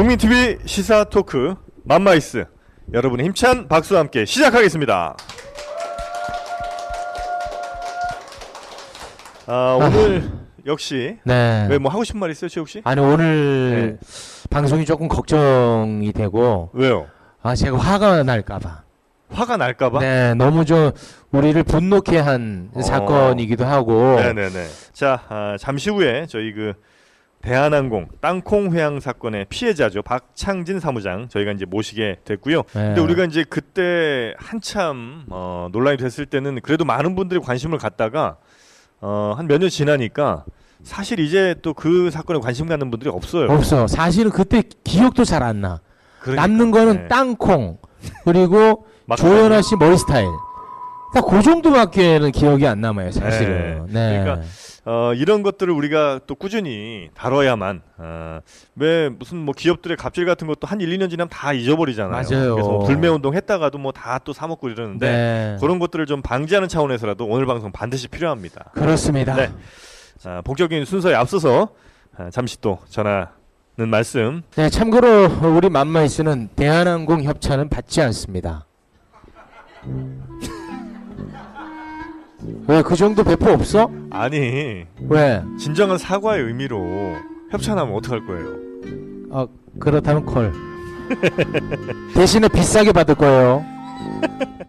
국민TV 시사 토크 맘마이스 여러분의 힘찬 박수와 함께 시작하겠습니다. 아, 오늘 역시 네. 왜 뭐 하고 싶은 말 있어요, 최욱 씨? 아니 오늘 방송이 조금 걱정이 되고 왜요? 아 제가 화가 날까봐. 화가 날까봐? 네, 너무 좀 우리를 분노케 한 어. 사건이기도 하고. 네네네. 자, 아, 잠시 후에 저희 그 대한항공 땅콩 회항 사건의 피해자죠 박창진 사무장 저희가 이제 모시게 됐고요. 네. 근데 우리가 이제 그때 한참 어, 논란이 됐을 때는 그래도 많은 분들이 관심을 갖다가 어, 한 몇 년 지나니까 사실 이제 또 그 사건에 관심 갖는 분들이 없어요. 없어. 사실은 그때 기억도 잘 안 나. 그러니까. 남는 거는 네. 땅콩 그리고 막- 조연아 씨 머리 스타일. 딱 그 정도밖에는 기억이 안 남아요, 사실은. 네. 그러니까 어, 이런 것들을 우리가 또 꾸준히 다뤄야만 어, 왜 무슨 뭐 기업들의 갑질 같은 것도 한 1, 2년 지나면 다 잊어버리잖아요. 맞아요. 그래서 뭐 불매 운동 했다가도 뭐 다 또 사먹고 이러는데 네. 그런 것들을 좀 방지하는 차원에서라도 오늘 방송 반드시 필요합니다. 그렇습니다. 네. 아, 본격적인 순서에 앞서서 아, 잠시 또 전하는 말씀. 네, 참고로 우리 맘마이스는 대한항공 협찬은 받지 않습니다. 왜 그 정도 배포 없어? 아니 왜? 진정한 사과의 의미로 협찬하면 어떡할 거예요? 어, 그렇다면 콜. 대신에 비싸게 받을 거예요.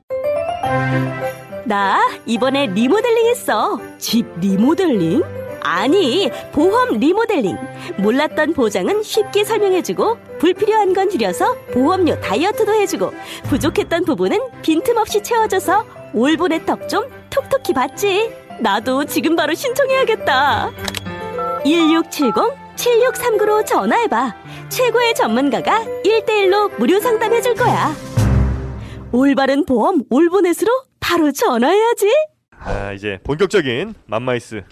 나 이번에 리모델링 했어. 집 리모델링? 아니, 보험 리모델링. 몰랐던 보장은 쉽게 설명해주고, 불필요한 건 줄여서 보험료 다이어트도 해주고, 부족했던 부분은 빈틈없이 채워줘서 올보넷 덕 좀 톡톡히 봤지. 나도 지금 바로 신청해야겠다. 1670-7639로 전화해봐. 최고의 전문가가 1대1로 무료 상담해줄 거야. 올바른 보험 올보넷으로 바로 전화해야지. 아, 이제 본격적인 맘마이스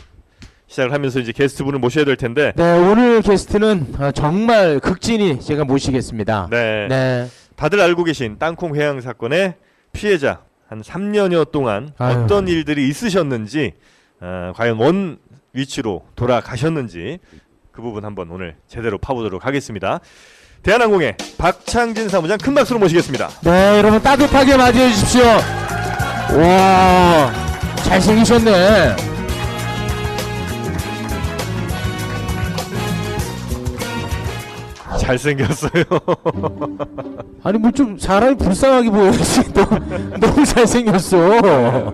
시작을 하면서 이제 게스트분을 모셔야 될 텐데. 네, 오늘 게스트는 어, 정말 극진히 제가 모시겠습니다. 네. 네. 다들 알고 계신 땅콩 회항 사건의 피해자 한 3년여 동안 아유. 어떤 일들이 있으셨는지 어, 과연 원 위치로 돌아가셨는지 그 부분 한번 오늘 제대로 파보도록 하겠습니다. 대한항공의 박창진 사무장 큰 박수로 모시겠습니다. 네, 여러분 따뜻하게 맞이해 주십시오. 와, 잘생기셨네. 잘생겼어요. 아니 뭐 좀 사람이 불쌍하게 보여야지. 너무, 너무 잘생겼어.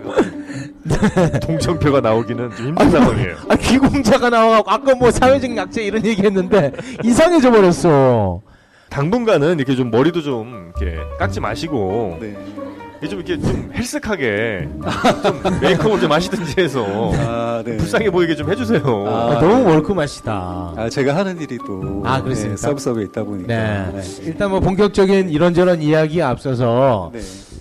동정표가 나오기는 좀 힘든 상황이에요. 아, 귀공자가 나와갖고 아까 뭐 사회적 약자 이런 얘기했는데 이상해져 버렸어. 당분간은 이렇게 좀 머리도 좀 이렇게 깎지 마시고 네. 좀 이렇게 좀 헬스하게 좀 메이크업을 좀 하시든지 해서 아, 네. 불쌍해 보이게 좀 해주세요. 아, 아, 너무 월크맛이다. 아, 제가 하는 일이 또 아, 그렇습니까? 네, 서브섭에 있다 보니까. 네. 일단 뭐 본격적인 이런저런 이야기 앞서서 네.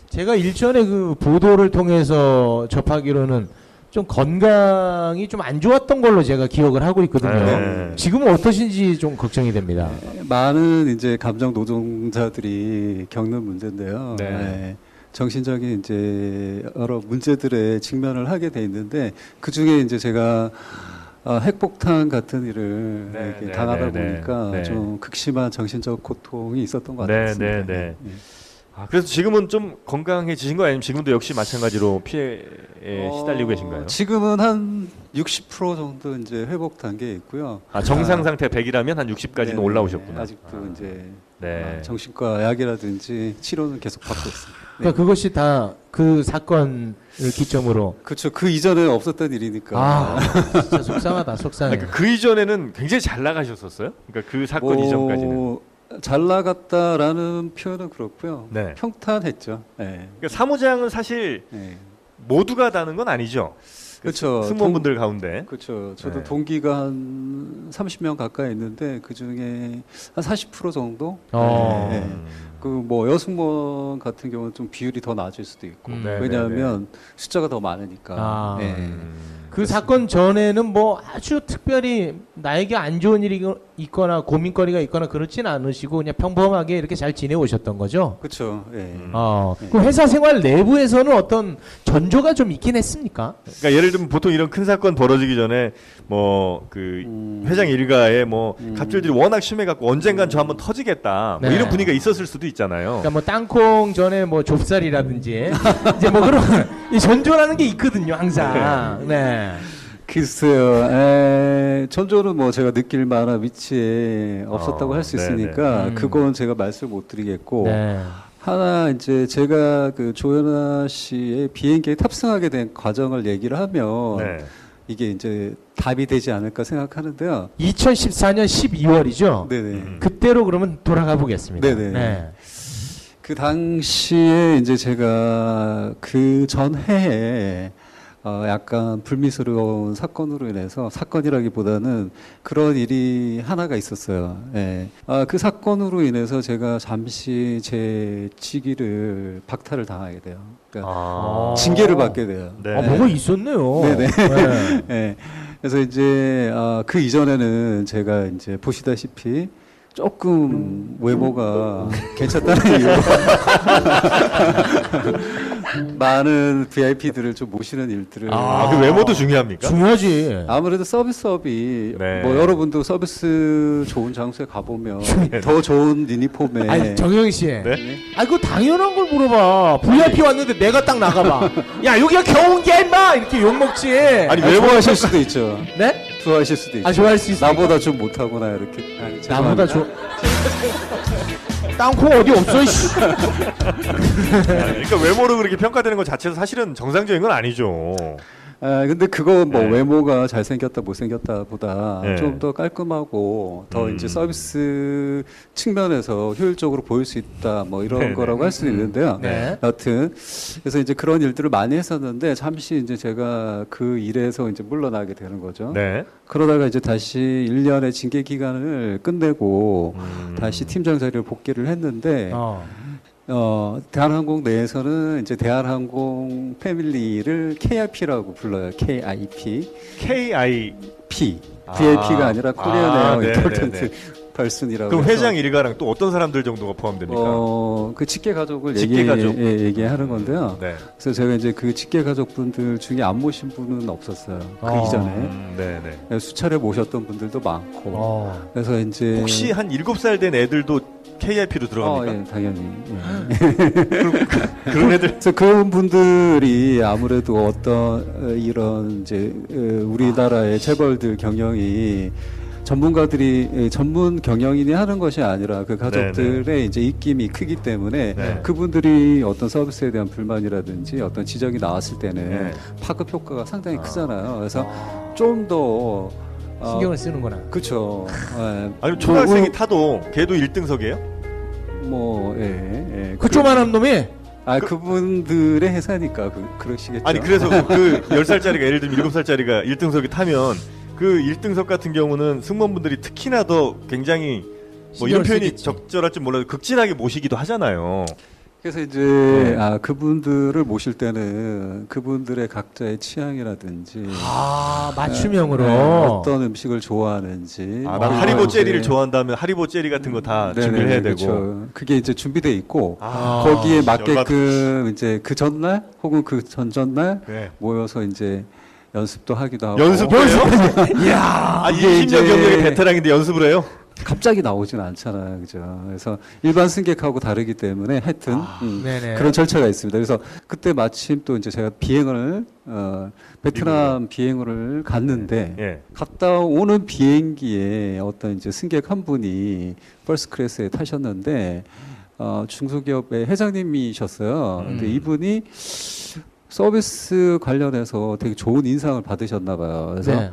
제가 일전에 그 보도를 통해서 접하기로는 좀 건강이 좀 안 좋았던 걸로 제가 기억을 하고 있거든요. 네. 지금은 어떠신지 좀 걱정이 됩니다. 많은 이제 감정 노동자들이 겪는 문제인데요. 네. 정신적인 이제 여러 문제들에 직면을 하게 돼 있는데 그 중에 이제 제가 어, 핵폭탄 같은 일을 네, 이렇게 네, 당하다 네, 네. 보니까 네. 좀 극심한 정신적 고통이 있었던 것 네, 같습니다. 네, 네. 아, 그래서 지금은 좀 건강해지신 거 아니면 지금도 역시 마찬가지로 피해에 어, 시달리고 계신가요? 지금은 한 60% 정도 이제 회복 단계에 있고요. 아, 정상 상태 100이라면 한 60까지는 네, 올라오셨구나. 아직도 아, 이제 네. 아, 정신과 약이라든지 치료는 계속 받고 있습니다. 네. 그러니까 그것이 다 그 사건을 기점으로 그렇죠. 그 이전에 없었던 일이니까. 아 진짜 속상하다 속상해. 그러니까 그 이전에는 굉장히 잘 나가셨었어요? 그러니까 그 사건 뭐, 이전까지는. 잘 나갔다라는 표현은 그렇고요. 네. 평탄했죠. 네. 그러니까 사무장은 사실 네. 모두가 다는 건 아니죠. 그렇죠. 승무원분들 가운데. 그렇죠. 저도 네. 동기가 한 30명 가까이 있는데 그 중에 한 40% 정도. 어. 네. 음. 그뭐 여승무원 같은 경우는 좀 비율이 더 낮을 수도 있고 음. 네, 왜냐하면 숫자가 더 많으니까. 아. 예. 음. 그 사건 전에는 뭐 아주 특별히 나에게 안 좋은 일이 있거나 고민거리가 있거나 그렇진 않으시고 그냥 평범하게 이렇게 잘 지내오셨던 거죠. 그렇죠. 예. 음. 어, 네. 그 회사 생활 내부에서는 어떤 전조가 좀 있긴 했습니까? 그러니까 예를 들면 보통 이런 큰 사건 벌어지기 전에 뭐그 음. 회장 일가에 뭐 음. 갑질들이 워낙 심해갖고 언젠간 저 한번 터지겠다 뭐 네. 이런 분위기가 있었을 수도 있 잖아요. 그러니까 뭐 땅콩 전에 뭐 좁쌀이라든지 이제 뭐 그런 이 전조라는 게 있거든요, 항상. 네. 글쎄요. 에, 전조는 뭐 제가 느낄 만한 위치에 없었다고 어, 할수 네네. 있으니까 음. 그건 제가 말씀 못 드리겠고 네. 하나 이제 제가 그 조연아 씨의 비행기에 탑승하게 된 과정을 얘기를 하면 네. 이게 이제 답이 되지 않을까 생각하는데요. 2014년 12월이죠. 네네. 음. 그때로 그러면 돌아가 보겠습니다. 네네. 네. 그 당시에 이제 제가 그 전 해에 어 약간 불미스러운 사건으로 인해서 사건이라기보다는 그런 일이 하나가 있었어요. 예. 아, 그 사건으로 인해서 제가 잠시 제 직위를 박탈을 당하게 돼요. 그러니까 아. 징계를 받게 돼요. 네. 아, 뭐가 있었네요. 네네. 네. 예. 그래서 이제 아, 그 이전에는 제가 이제 보시다시피 조금 외모가 괜찮다는 이유로 많은 VIP들을 좀 모시는 일들을 아, 그 외모도 중요합니까? 중요하지. 아무래도 서비스업이 네. 뭐 여러분도 서비스 좋은 장소에 가보면 네. 더 좋은 유니폼에 아니 정영 씨. 네? 아 그거 당연한 걸 물어봐. VIP 왔는데 내가 딱 나가봐. 야 여기가 겨운게 임마 이렇게 욕 먹지. 아니, 아, 좋아하실 수도 있죠. 네? 좋아하실 수도 있죠. 아 좋아할 수 있어. 나보다 좀 못하거나 이렇게. 아니, 나보다 죄송합니다. 좋. 땅콩 어디 없어? 이씨. 그러니까 외모로 그렇게 평가되는 것 자체도 사실은 정상적인 건 아니죠. 아, 근데 그거 뭐 네. 외모가 잘생겼다 못생겼다 보다 네. 좀더 깔끔하고 더 음. 이제 서비스 측면에서 효율적으로 보일 수 있다 뭐 이런 네네. 거라고 할 수 있는데요. 네. 여튼 그래서 이제 그런 일들을 많이 했었는데 잠시 이제 제가 그 일에서 이제 물러나게 되는 거죠. 네. 그러다가 이제 다시 1년의 징계 기간을 끝내고 음. 다시 팀장 자리를 복귀를 했는데 어. 어, 대한항공 내에서는 이제 대한항공 패밀리를 KIP라고 불러요. KIP. KI P. 아. VIP가 아 니라 코리안 아. 임포턴트 펄슨이라고. 그럼 회장 일가랑 또 어떤 사람들 정도가 포함됩니까? 어, 그 직계 가족을 직계 얘기, 가족. 예, 얘기하는 건데요. 네. 그래서 제가 이제 그 직계 가족분들 중에 안 모신 분은 없었어요. 그 어. 이전에. 음, 네, 네. 수차례 모셨던 분들도 많고. 어. 그래서 이제. 혹시 한 일곱 살된 애들도 KIP로 어, 들어갑니까? 예, 당연히. 예. 그런 애들 그래서 그런 분들이 아무래도 어떤 어, 이런 이제 어, 우리나라의 재벌들 경영이 전문가들이 예, 전문 경영인이 하는 것이 아니라 그 가족들의 이제 입김이 크기 때문에 네. 그분들이 어떤 서비스에 대한 불만이라든지 어떤 지적이 나왔을 때는 네. 파급 효과가 상당히 아. 크잖아요. 그래서 좀더 어, 신경을 쓰는구나. 그렇죠. 예. 아니 초등학생이 뭐, 타도 걔도 1등석이에요? 뭐 예, 예. 그 조만한 놈이 아 그 분들의 회사니까 그, 그러시겠죠. 아니 그래서 그 10살짜리가 예를 들면 7살짜리가 1등석에 타면 그 1등석 같은 경우는 승무원분들이 특히나 더 굉장히 뭐 이런 표현이 쓰겠지. 적절할지 몰라도 극진하게 모시기도 하잖아요. 그래서 이제 네. 아 그분들을 모실 때는 그분들의 각자의 취향이라든지 아 맞춤형으로. 네, 어떤 음식을 좋아하는지 아, 뭐난 이런 하리보 젤리를 좋아한다면 하리보 젤리 같은 거다 네네, 준비를 해야 되고. 그렇죠. 그게 이제 준비돼 있고 아, 거기에 열받- 맞게끔 이제 그 전날 혹은 그 전전날 네. 모여서 이제 연습도 하기도 하고 연습해요? 이야. 아, 이게 20년 이제- 경력의 베테랑인데 연습을 해요? 갑자기 나오진 않잖아요, 그죠? 그래서 일반 승객하고 다르기 때문에 하여튼 음, 네네. 그런 절차가 있습니다. 그래서 그때 마침 또 이제 제가 비행을 어, 베트남 비행을 갔는데 예. 갔다 오는 비행기에 어떤 이제 승객 한 분이 first class에 타셨는데 어, 중소기업의 회장님이셨어요. 근데 음. 이분이 서비스 관련해서 되게 좋은 인상을 받으셨나 봐요. 그래서 네.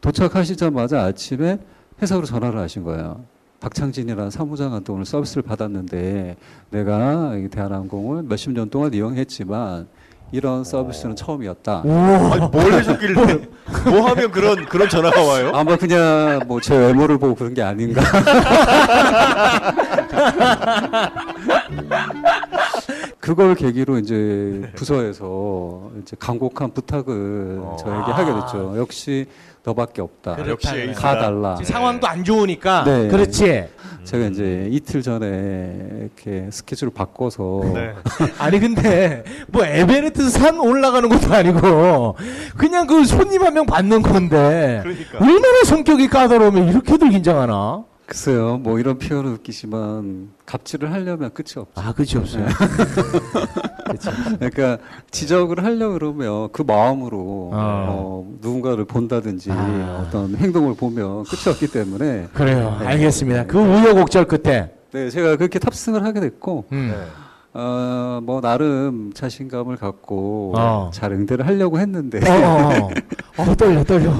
도착하시자마자 아침에 회사로 전화를 하신 거예요. 박창진이라는 사무장한테 오늘 서비스를 받았는데 내가 이 대한항공을 몇십 년 동안 이용했지만 이런 서비스는 처음이었다. 아니, 뭘 해줬길래 뭐 하면 그런 그런 전화가 와요? 아마 그냥 뭐 제 외모를 보고 그런 게 아닌가. 그걸 계기로 이제 부서에서 이제 간곡한 부탁을 어. 저에게 아. 하게 됐죠. 역시 너밖에 없다. 역시 그렇다네. 에이스다. 다 달라. 지금 상황도 안 좋으니까 네. 그렇지. 제가 이제 이틀 전에 이렇게 스케줄을 바꿔서 네. 아니 근데 뭐 에베레스트 산 올라가는 것도 아니고 그냥 그 손님 한 명 받는 건데 그러니까. 얼마나 성격이 까다로우면 이렇게들 긴장하나? 글쎄요, 뭐 이런 표현은 웃기지만 갑질을 하려면 끝이 없죠. 아 그치 없어요. 그러니까 지적을 하려 그러면 그 마음으로 아. 어, 누군가를 본다든지 아. 어떤 행동을 보면 끝이 없기 때문에 그래요. 네. 알겠습니다. 그 우여곡절 끝에 네, 제가 그렇게 탑승을 하게 됐고 음. 네. 어, 뭐 나름 자신감을 갖고 어. 잘 응대를 하려고 했는데 어, 어, 어. 어, 떨려 떨려.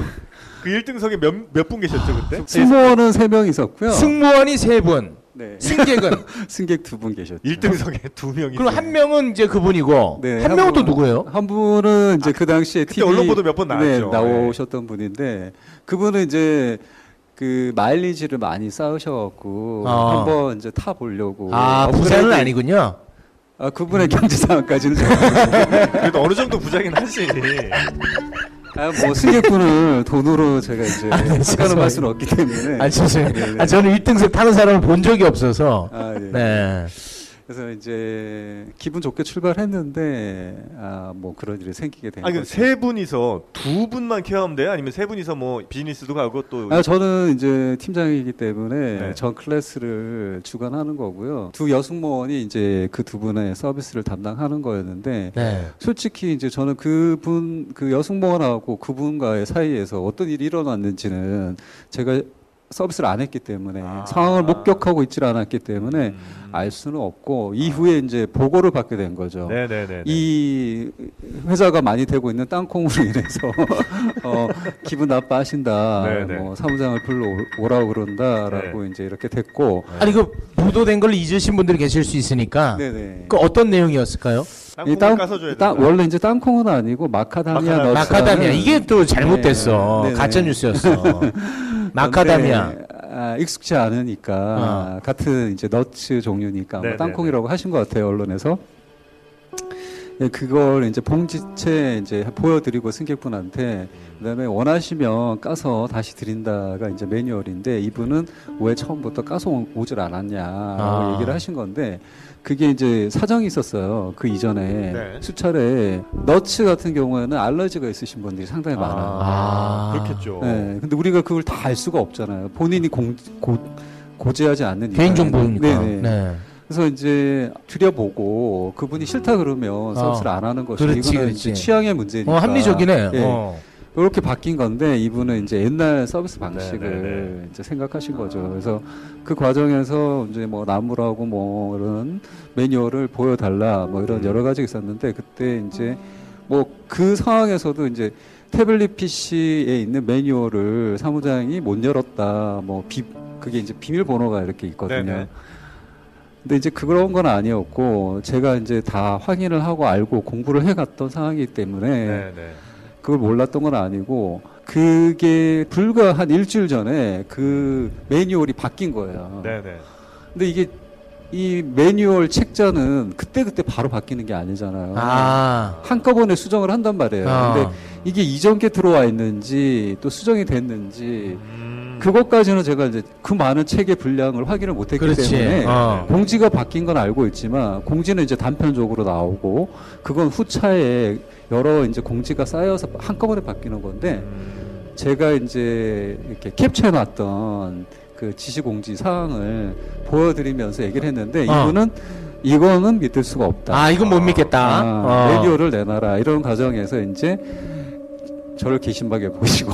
그 1등석에 몇몇분 계셨죠 그때? 승무원은 세명 있었고요. 승무원이 세 분, 네. 승객은 승객 두 분 계셨죠. 1등석에 두 명이. 그리고 한 명은 이제 그분이고 네, 한 명은 또 분- 누구예요? 한 분은 이제 그 당시에 TV 언론 보도 몇 번 나왔죠. 네, 나오셨던 분인데 그분은 이제 그 마일리지를 많이 쌓으셔갖고 어. 한번 이제 타 보려고. 아 부산은 아니군요. 아 그분의 경제 상황까지는 그래도 어느 정도 부자긴 하지. 아 뭐 승객분을 돈으로 제가 이제 아, 네, 할 수는 없기 때문에. 아 죄송해요. 네, 네. 아, 저는 1등석 타는 사람을 본 적이 없어서. 아, 네. 네. 그래서 이제 기분 좋게 출발했는데 아 뭐 그런 일이 생기게 된 아니 거죠. 그세 분이서 두 분만 케어하면 돼요? 아니면 세 분이서 뭐 비즈니스도 가고 또 아, 저는 이제 팀장이기 때문에 네. 전 클래스를 주관하는 거고요. 두 여승무원이 이제 그 두 분의 서비스를 담당하는 거였는데 네. 솔직히 이제 저는 그분 그 여승무원하고 그분과의 사이에서 어떤 일이 일어났는지는 제가 서비스를 안 했기 때문에 아. 상황을 목격하고 있질 않았기 때문에 음. 알 수는 없고 이후에 이제 보고를 받게 된 거죠. 네네네. 이 회사가 많이 되고 있는 땅콩으로 인해서 어, 기분 나빠하신다. 네네. 뭐 사무장을 불러 오- 오라고 그런다라고 이제 이렇게 됐고. 아니 그 보도된 걸 잊으신 분들이 계실 수 있으니까 네네. 그 어떤 내용이었을까요? 땅콩을 이 땅- 까서 줘야 땅-. 원래 이제 땅콩은 아니고 마카다미아 마카다미아. 마카다미아 이게 또 잘못됐어 네, 네. 가짜 뉴스였어. 마카다미아. 아, 익숙치 않으니까 어. 같은 이제 너츠 종류니까 뭐 네네네. 땅콩이라고 하신 것 같아요 언론에서. 예, 그걸 이제 봉지채 이제 보여드리고 승객분한테 그다음에 원하시면 까서 다시 드린다가 이제 매뉴얼인데 이분은 왜 처음부터 까서 오- 오질 않았냐라고 아. 얘기를 하신 건데 그게 이제 사정이 있었어요 그 이전에 네. 수차례 너츠 같은 경우에는 알러지가 있으신 분들이 상당히 많아요. 아. 그렇겠죠. 네, 근데 우리가 그걸 다 알 수가 없잖아요. 본인이 공, 고, 고지하지 않는 개인. 정보니까. 네네. 네. 그래서 이제 들여보고 그분이 싫다 그러면 서비스를 안 하는 것이 그렇지, 이거는 그렇지. 이제 취향의 문제니까. 어 합리적이네. 예. 어. 그렇게 바뀐 건데 이분은 이제 옛날 서비스 네네네. 방식을 이제 생각하신 거죠. 그래서 그 과정에서 이제 뭐 나무라고 뭐 이런 매뉴얼을 보여달라 뭐 이런 여러 가지가 있었는데 그때 이제 뭐 그 상황에서도 이제 태블릿 PC에 있는 매뉴얼을 사무장이 못 열었다. 뭐 비, 그게 이제 비밀번호가 이렇게 있거든요. 네네. 근데 이제 그런 건 아니었고 제가 이제 다 확인을 하고 알고 공부를 해갔던 상황이기 때문에 네네. 그걸 몰랐던 건 아니고 그게 불과 한 일주일 전에 그 매뉴얼이 바뀐 거예요. 네네. 근데 이게 이 매뉴얼 책자는 그때그때 바로 바뀌는 게 아니잖아요. 아. 한꺼번에 수정을 한단 말이에요. 어. 근데 이게 이전께 들어와 있는지 또 수정이 됐는지 음. 그것까지는 제가 이제 그 많은 책의 분량을 확인을 못했기 그렇지. 때문에 어. 공지가 바뀐 건 알고 있지만 공지는 이제 단편적으로 나오고 그건 후차에 여러 이제 공지가 쌓여서 한꺼번에 바뀌는 건데 음. 제가 이제 이렇게 캡처해놨던 그 지시 공지 사항을 보여드리면서 얘기를 했는데 어. 이분은 이거는 믿을 수가 없다. 아 이건 못 믿겠다. 아, 어. 매뉴얼을 내놔라 이런 과정에서 이제 저를 개신박에 보시고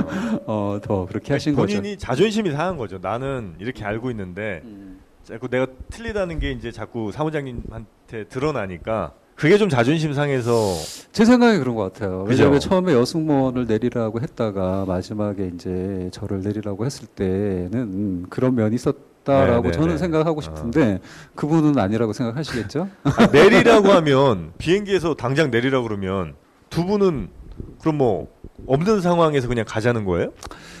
어, 더 그렇게 하신 거죠. 본인이 자존심이 상한 거죠. 나는 이렇게 알고 있는데 음. 자꾸 내가 틀리다는 게 이제 자꾸 사무장님한테 드러나니까 그게 좀 자존심 상해서 제 생각에 그런 것 같아요. 그죠? 왜냐하면 처음에 여승무원을 내리라고 했다가 마지막에 이제 저를 내리라고 했을 때는 음, 그런 면이 있었다라고 네, 네, 저는 네. 생각하고 싶은데 그분은 아니라고 생각하시겠죠? 아, 내리라고 하면 비행기에서 당장 내리라고 그러면 두 분은 그럼 뭐 없는 상황에서 그냥 가자는 거예요?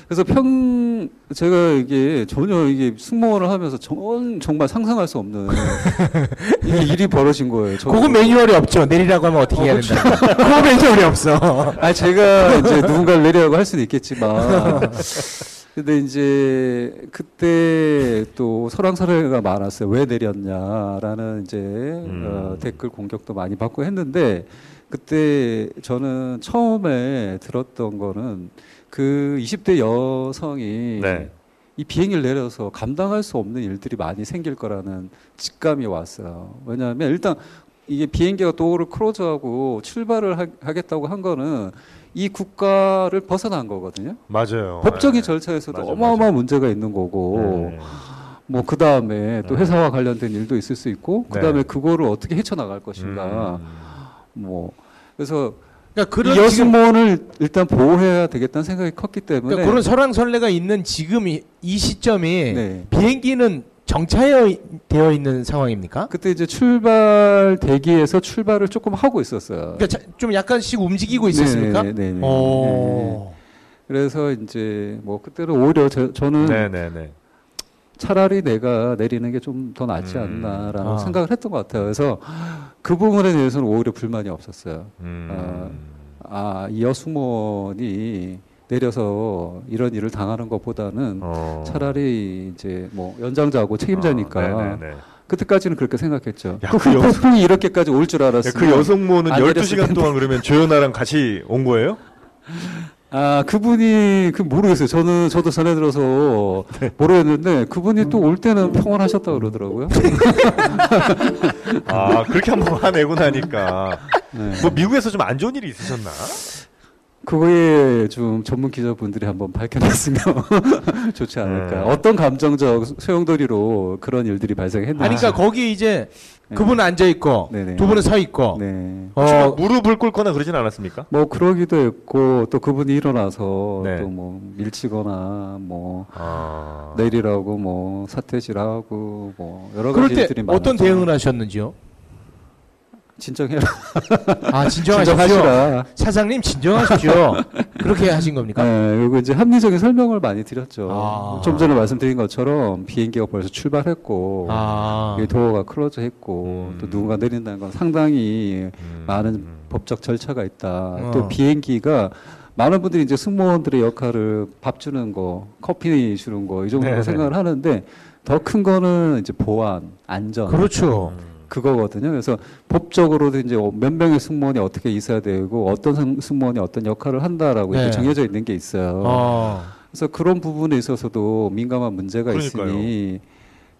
그래서 평 제가 이게 전혀 이게 승무원을 하면서 전, 정말 상상할 수 없는 일이 벌어진 거예요. 저- 그거 매뉴얼이 없죠. 내리라고 하면 어떻게 해야 된다. 그거 매뉴얼이 없어. 아 제가 이제 누군가를 내리라고 할 수는 있겠지만 근데 이제 그때 또 설왕설래가 많았어요. 왜 내렸냐라는 이제 어, 댓글 공격도 많이 받고 했는데 그때 저는 처음에 들었던 거는 그 20대 여성이 네. 이 비행기를 내려서 감당할 수 없는 일들이 많이 생길 거라는 직감이 왔어요. 왜냐하면 일단 이게 비행기가 도어를 크로즈하고 출발을 하, 하겠다고 한 거는 이 국가를 벗어난 거거든요. 맞아요. 법적인 네. 절차에서도 맞아, 어마어마한 맞아. 문제가 있는 거고 네. 뭐그 다음에 또 네. 회사와 관련된 일도 있을 수 있고 그 다음에 네. 그거를 어떻게 헤쳐나갈 것인가 음. 뭐 그래서 그러니까 이 그런 지금 여승무원을 일단 보호해야 되겠다는 생각이 컸기 때문에 그러니까 그런 설왕설래가 있는 지금 이, 이 시점이 네. 비행기는 정차되어 되어 있는 상황입니까? 그때 이제 출발 대기에서 출발을 조금 하고 있었어요. 그러니까 자- 좀 약간씩 움직이고 있었습니까? 네, 네, 네, 네. 네. 오. 그래서 이제 뭐 그때는 오히려 저, 저는 네네네. 차라리 내가 내리는 게 좀 더 낫지 음. 않나라는 아. 생각을 했던 것 같아요. 그래서 그 부분에 대해서는 오히려 불만이 없었어요. 음. 아, 이 여승무원이 내려서 이런 일을 당하는 것보다는 어. 차라리 이제 뭐 연장자고 책임자니까 아, 네네네. 그때까지는 그렇게 생각했죠. 야, 그그 후폭풍이 이렇게까지 올 줄 알았어요. 그 여성모는 안 12시간 동안 그러면 조연아랑 같이 온 거예요? 아 그분이 그 모르겠어요. 저는 저도 전에 들어서 네. 모르겠는데 그분이 또올 때는 평온하셨다 고 그러더라고요. 아, 그렇게 한번 화내고 나니까. 네. 뭐 미국에서 좀 안 좋은 일이 있으셨나? 그거에 좀 전문 기자분들이 한번 밝혀냈으면 좋지 않을까. 네. 어떤 감정적 소용돌이로 그런 일들이 발생했는지. 아니 그러니까 거기 이제 네. 그분은 앉아 있고 네네. 두 분은 서 있고 네. 어, 무릎을 꿇거나 그러진 않았습니까? 뭐 그러기도 했고 또 그분이 일어나서 네. 또 뭐 밀치거나 뭐 아. 내리라고 뭐 사퇴질하고 뭐 여러 그럴 가지 때 일들이 어떤 많았죠. 대응을 하셨는지요? 진정해라. 아 진정하십시오. 사장님 진정하십시오. 그렇게 하신 겁니까? 네, 그리고 이제 합리적인 설명을 많이 드렸죠. 아. 좀 전에 말씀드린 것처럼 비행기가 벌써 출발했고 아, 도어가 close 했고 음. 또 누군가 내린다는 건 상당히 음. 많은 법적 절차가 있다. 어. 또 비행기가 많은 분들이 이제 승무원들의 역할을 밥 주는 거, 커피 주는 거 이 정도로 네네. 생각을 하는데 더 큰 거는 이제 보안, 안전 그렇죠. 음. 그거거든요. 그래서 법적으로도 이제 몇 명의 승무원이 어떻게 있어야 되고 어떤 승- 승무원이 어떤 역할을 한다라고 네. 정해져 있는 게 있어요. 어. 그래서 그런 부분에 있어서도 민감한 문제가 그러니까요. 있으니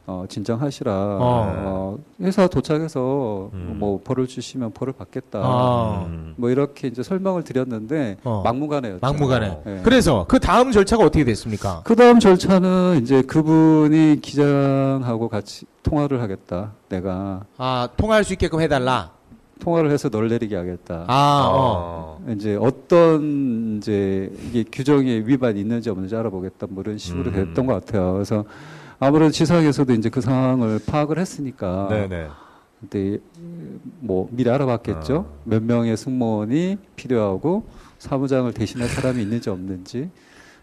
어, 진정하시라. 어. 어, 회사 도착해서 음. 뭐 벌을 주시면 벌을 받겠다. 아. 음. 뭐 이렇게 이제 설명을 드렸는데 어. 막무가내였죠. 막무가내. 네. 그래서 그 다음 절차가 어떻게 됐습니까? 그 다음 절차는 이제 그분이 기장하고 같이 통화를 하겠다. 내가 아 통화할 수 있게끔 해달라. 통화를 해서 널 내리게 하겠다. 아, 어. 아. 이제 어떤 이제 이게 규정에 위반이 있는지 없는지 알아보겠다 뭐 이런 식으로 음. 됐던 것 같아요. 그래서 아무래도 지상에서도 이제 그 상황을 파악을 했으니까 네네. 그때 뭐 미리 알아봤겠죠. 아. 몇 명의 승무원이 필요하고 사무장을 대신할 사람이 있는지 없는지.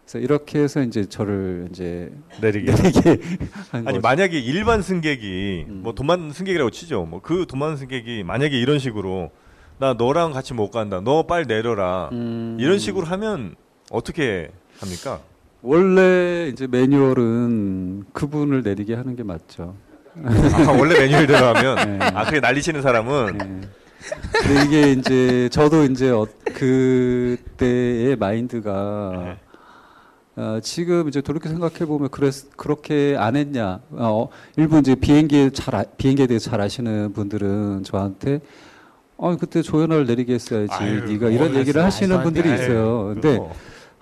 그래서 이렇게 해서 이제 저를 이제 내리게. 내리게 한 아니 거죠. 만약에 일반 승객이 음. 뭐 도만 승객이라고 치죠. 뭐 그 도만 승객이 만약에 이런 식으로 나 너랑 같이 못 간다. 너 빨리 내려라. 음. 이런 식으로 하면 어떻게 합니까? 원래 이제 매뉴얼은 그분을 내리게 하는 게 맞죠. 아, 원래 매뉴얼대로 하면 네. 아 그래 난리치는 사람은 네. 근데 이게 이제 저도 이제 어, 그때의 마인드가 네. 어, 지금 이제 돌이켜 생각해 보면 그랬 그렇게 안 했냐? 어, 일부 이제 비행기에 잘 아, 비행기에 대해서 잘 아시는 분들은 저한테 어 그때 조연아를 내리게 했어야지 아유, 네가 이런 뭐 얘기를 하시는 분들이. 있어요. 근데 그거.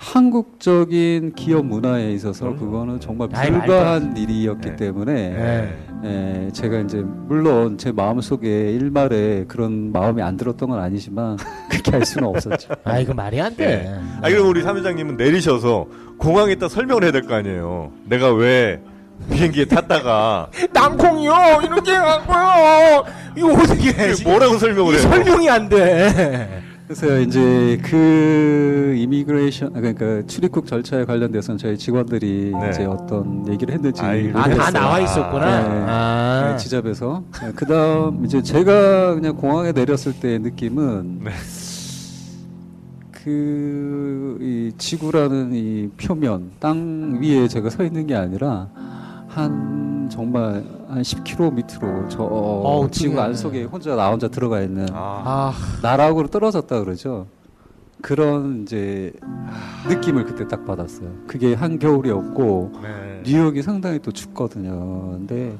한국적인 기업 문화에 있어서 그럼요. 그거는 정말 불가한 일이었기 네. 때문에 네. 예, 제가 이제 물론 제 마음 속에 일말에 그런 마음이 안 들었던 건 아니지만 그렇게 할 수는 없었죠. 아 이거 말이 안 돼. 네. 아 그럼 우리 사무장님은 내리셔서 공항에다 설명을 해야 될 거 아니에요. 내가 왜 비행기에 탔다가 땅콩이요 이렇게 갖고요. 이거 어떻게 해? 뭐라고 설명을 이 해요? 설명이 안 돼. 그래서 이제 그 이미그레이션 아, 그러니까 출입국 절차에 관련돼서는 저희 직원들이 네. 이제 어떤 얘기를 했는지 아이고. 아, 다. 나와 있었구나. 네. 아. 네, 지잡에서 그 다음 이제 제가 그냥 공항에 내렸을 때 느낌은 네. 그이 지구라는 이 표면 땅 위에 제가 서 있는 게 아니라 한 정말 한 10km 밑으로 저 어우, 지구. 안 속에 혼자 나 혼자 들어가 있는 아, 아, 나락으로 떨어졌다 그러죠. 그런 이제 느낌을 그때 딱 받았어요. 그게 한 겨울이었고 네. 뉴욕이 상당히 또 춥거든요. 근데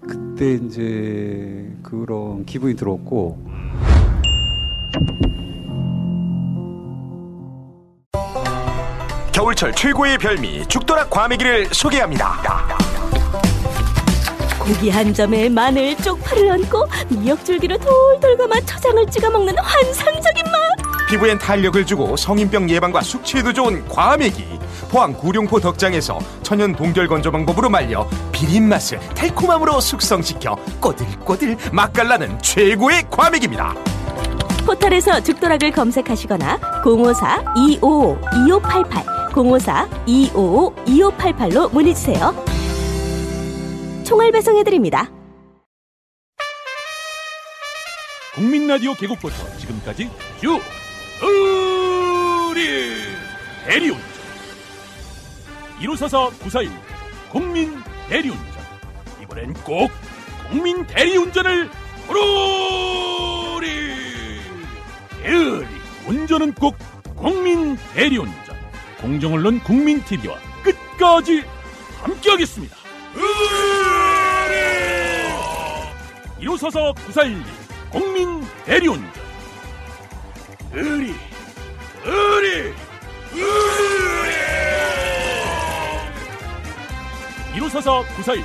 그때 이제 그런 기분이 들었고 겨울철 최고의 별미 죽도락 과메기를 소개합니다. 고기 한 점에 마늘, 쪽파를 얹고 미역줄기로 돌돌 감아 초장을 찍어 먹는 환상적인 맛. 피부엔 탄력을 주고 성인병 예방과 숙취에도 좋은 과메기. 포항 구룡포 덕장에서 천연 동결 건조 방법으로 말려 비린 맛을 달콤함으로 숙성시켜 꼬들꼬들 맛깔나는 최고의 과메기입니다. 포털에서 죽도락을 검색하시거나 054-255-2588 054-255-2588로 문의 주세요. 총알 배송해드립니다. 국민 라디오 개국부터 지금까지 쭉 우리 대리운전 1544 941 국민 대리운전 이번엔 꼭 국민 대리운전을 부르리 대리 운전은 꼭 국민 대리운전 공정언론 국민 TV와 끝까지 함께하겠습니다. 1544 941 국민 대리운전. 의리 의리 의리! 1544 941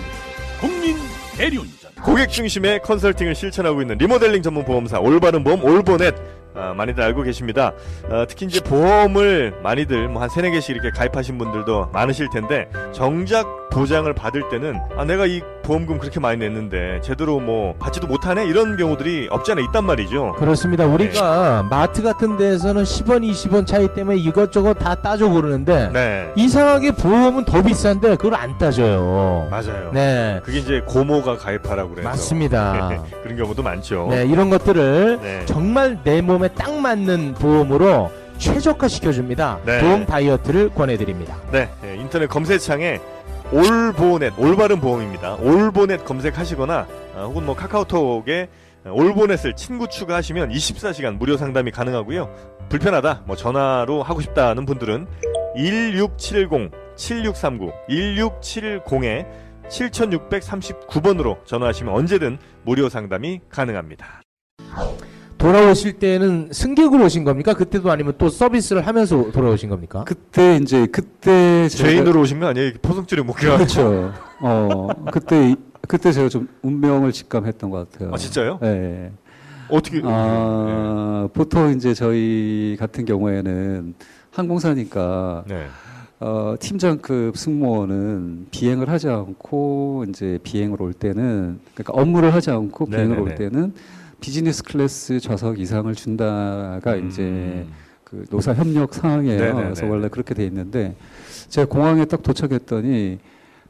국민 대리운전. 고객 중심의 컨설팅을 실천하고 있는 리모델링 전문 보험사 올바른 보험 올보넷. 아, 많이들 알고 계십니다. 어, 특히 이제 보험을 많이들 뭐 한 세네 개씩 이렇게 가입하신 분들도 많으실 텐데 정작 보장을 받을 때는 아 내가 이 보험금 그렇게 많이 냈는데 제대로 뭐 받지도 못하네 이런 경우들이 없지 않아 있단 말이죠. 그렇습니다. 우리가 마트 같은 데에서는 10원, 20원 차이 때문에 이것저것 다 따져 고르는데 네, 이상하게 보험은 더 비싼데 그걸 안 따져요. 맞아요. 네. 그게 이제 고모가 가입하라고 그래서 맞습니다. 그런 경우도 많죠. 네, 이런 것들을 네. 정말 내 몸에 딱 맞는 보험으로 최적화 시켜줍니다. 네. 보험 다이어트를 권해드립니다. 네, 예, 인터넷 검색창에 올보넷 올바른 보험입니다. 올보넷 검색하시거나 어, 혹은 뭐 카카오톡에 올보넷을 친구 추가하시면 24시간 무료 상담이 가능하고요. 불편하다, 뭐 전화로 하고 싶다는 분들은 1670 7639 1670에 7639번으로 전화하시면 언제든 무료 상담이 가능합니다. 돌아오실 때는 승객으로 오신 겁니까? 그때도 아니면 또 서비스를 하면서 돌아오신 겁니까? 그때 이제 그때 제가- 죄인으로 오신 거 아니에요? 포승줄에 묶여. 그렇죠. 어 그때 그때 제가 좀 운명을 직감했던 것 같아요. 아 진짜요? 네. 어떻게? 아, 보통 이제 저희 같은 경우에는 항공사니까 네. 어, 팀장급 승무원은 비행을 하지 않고 이제 비행을 올 때는 그러니까 업무를 하지 않고 비행을 올 네네네. 때는 business class 좌석 이상을 준다가 이제 음. 그 노사 협력 상황이에요. 네네네. 그래서 원래 그렇게 돼 있는데 제가 공항에 딱 도착했더니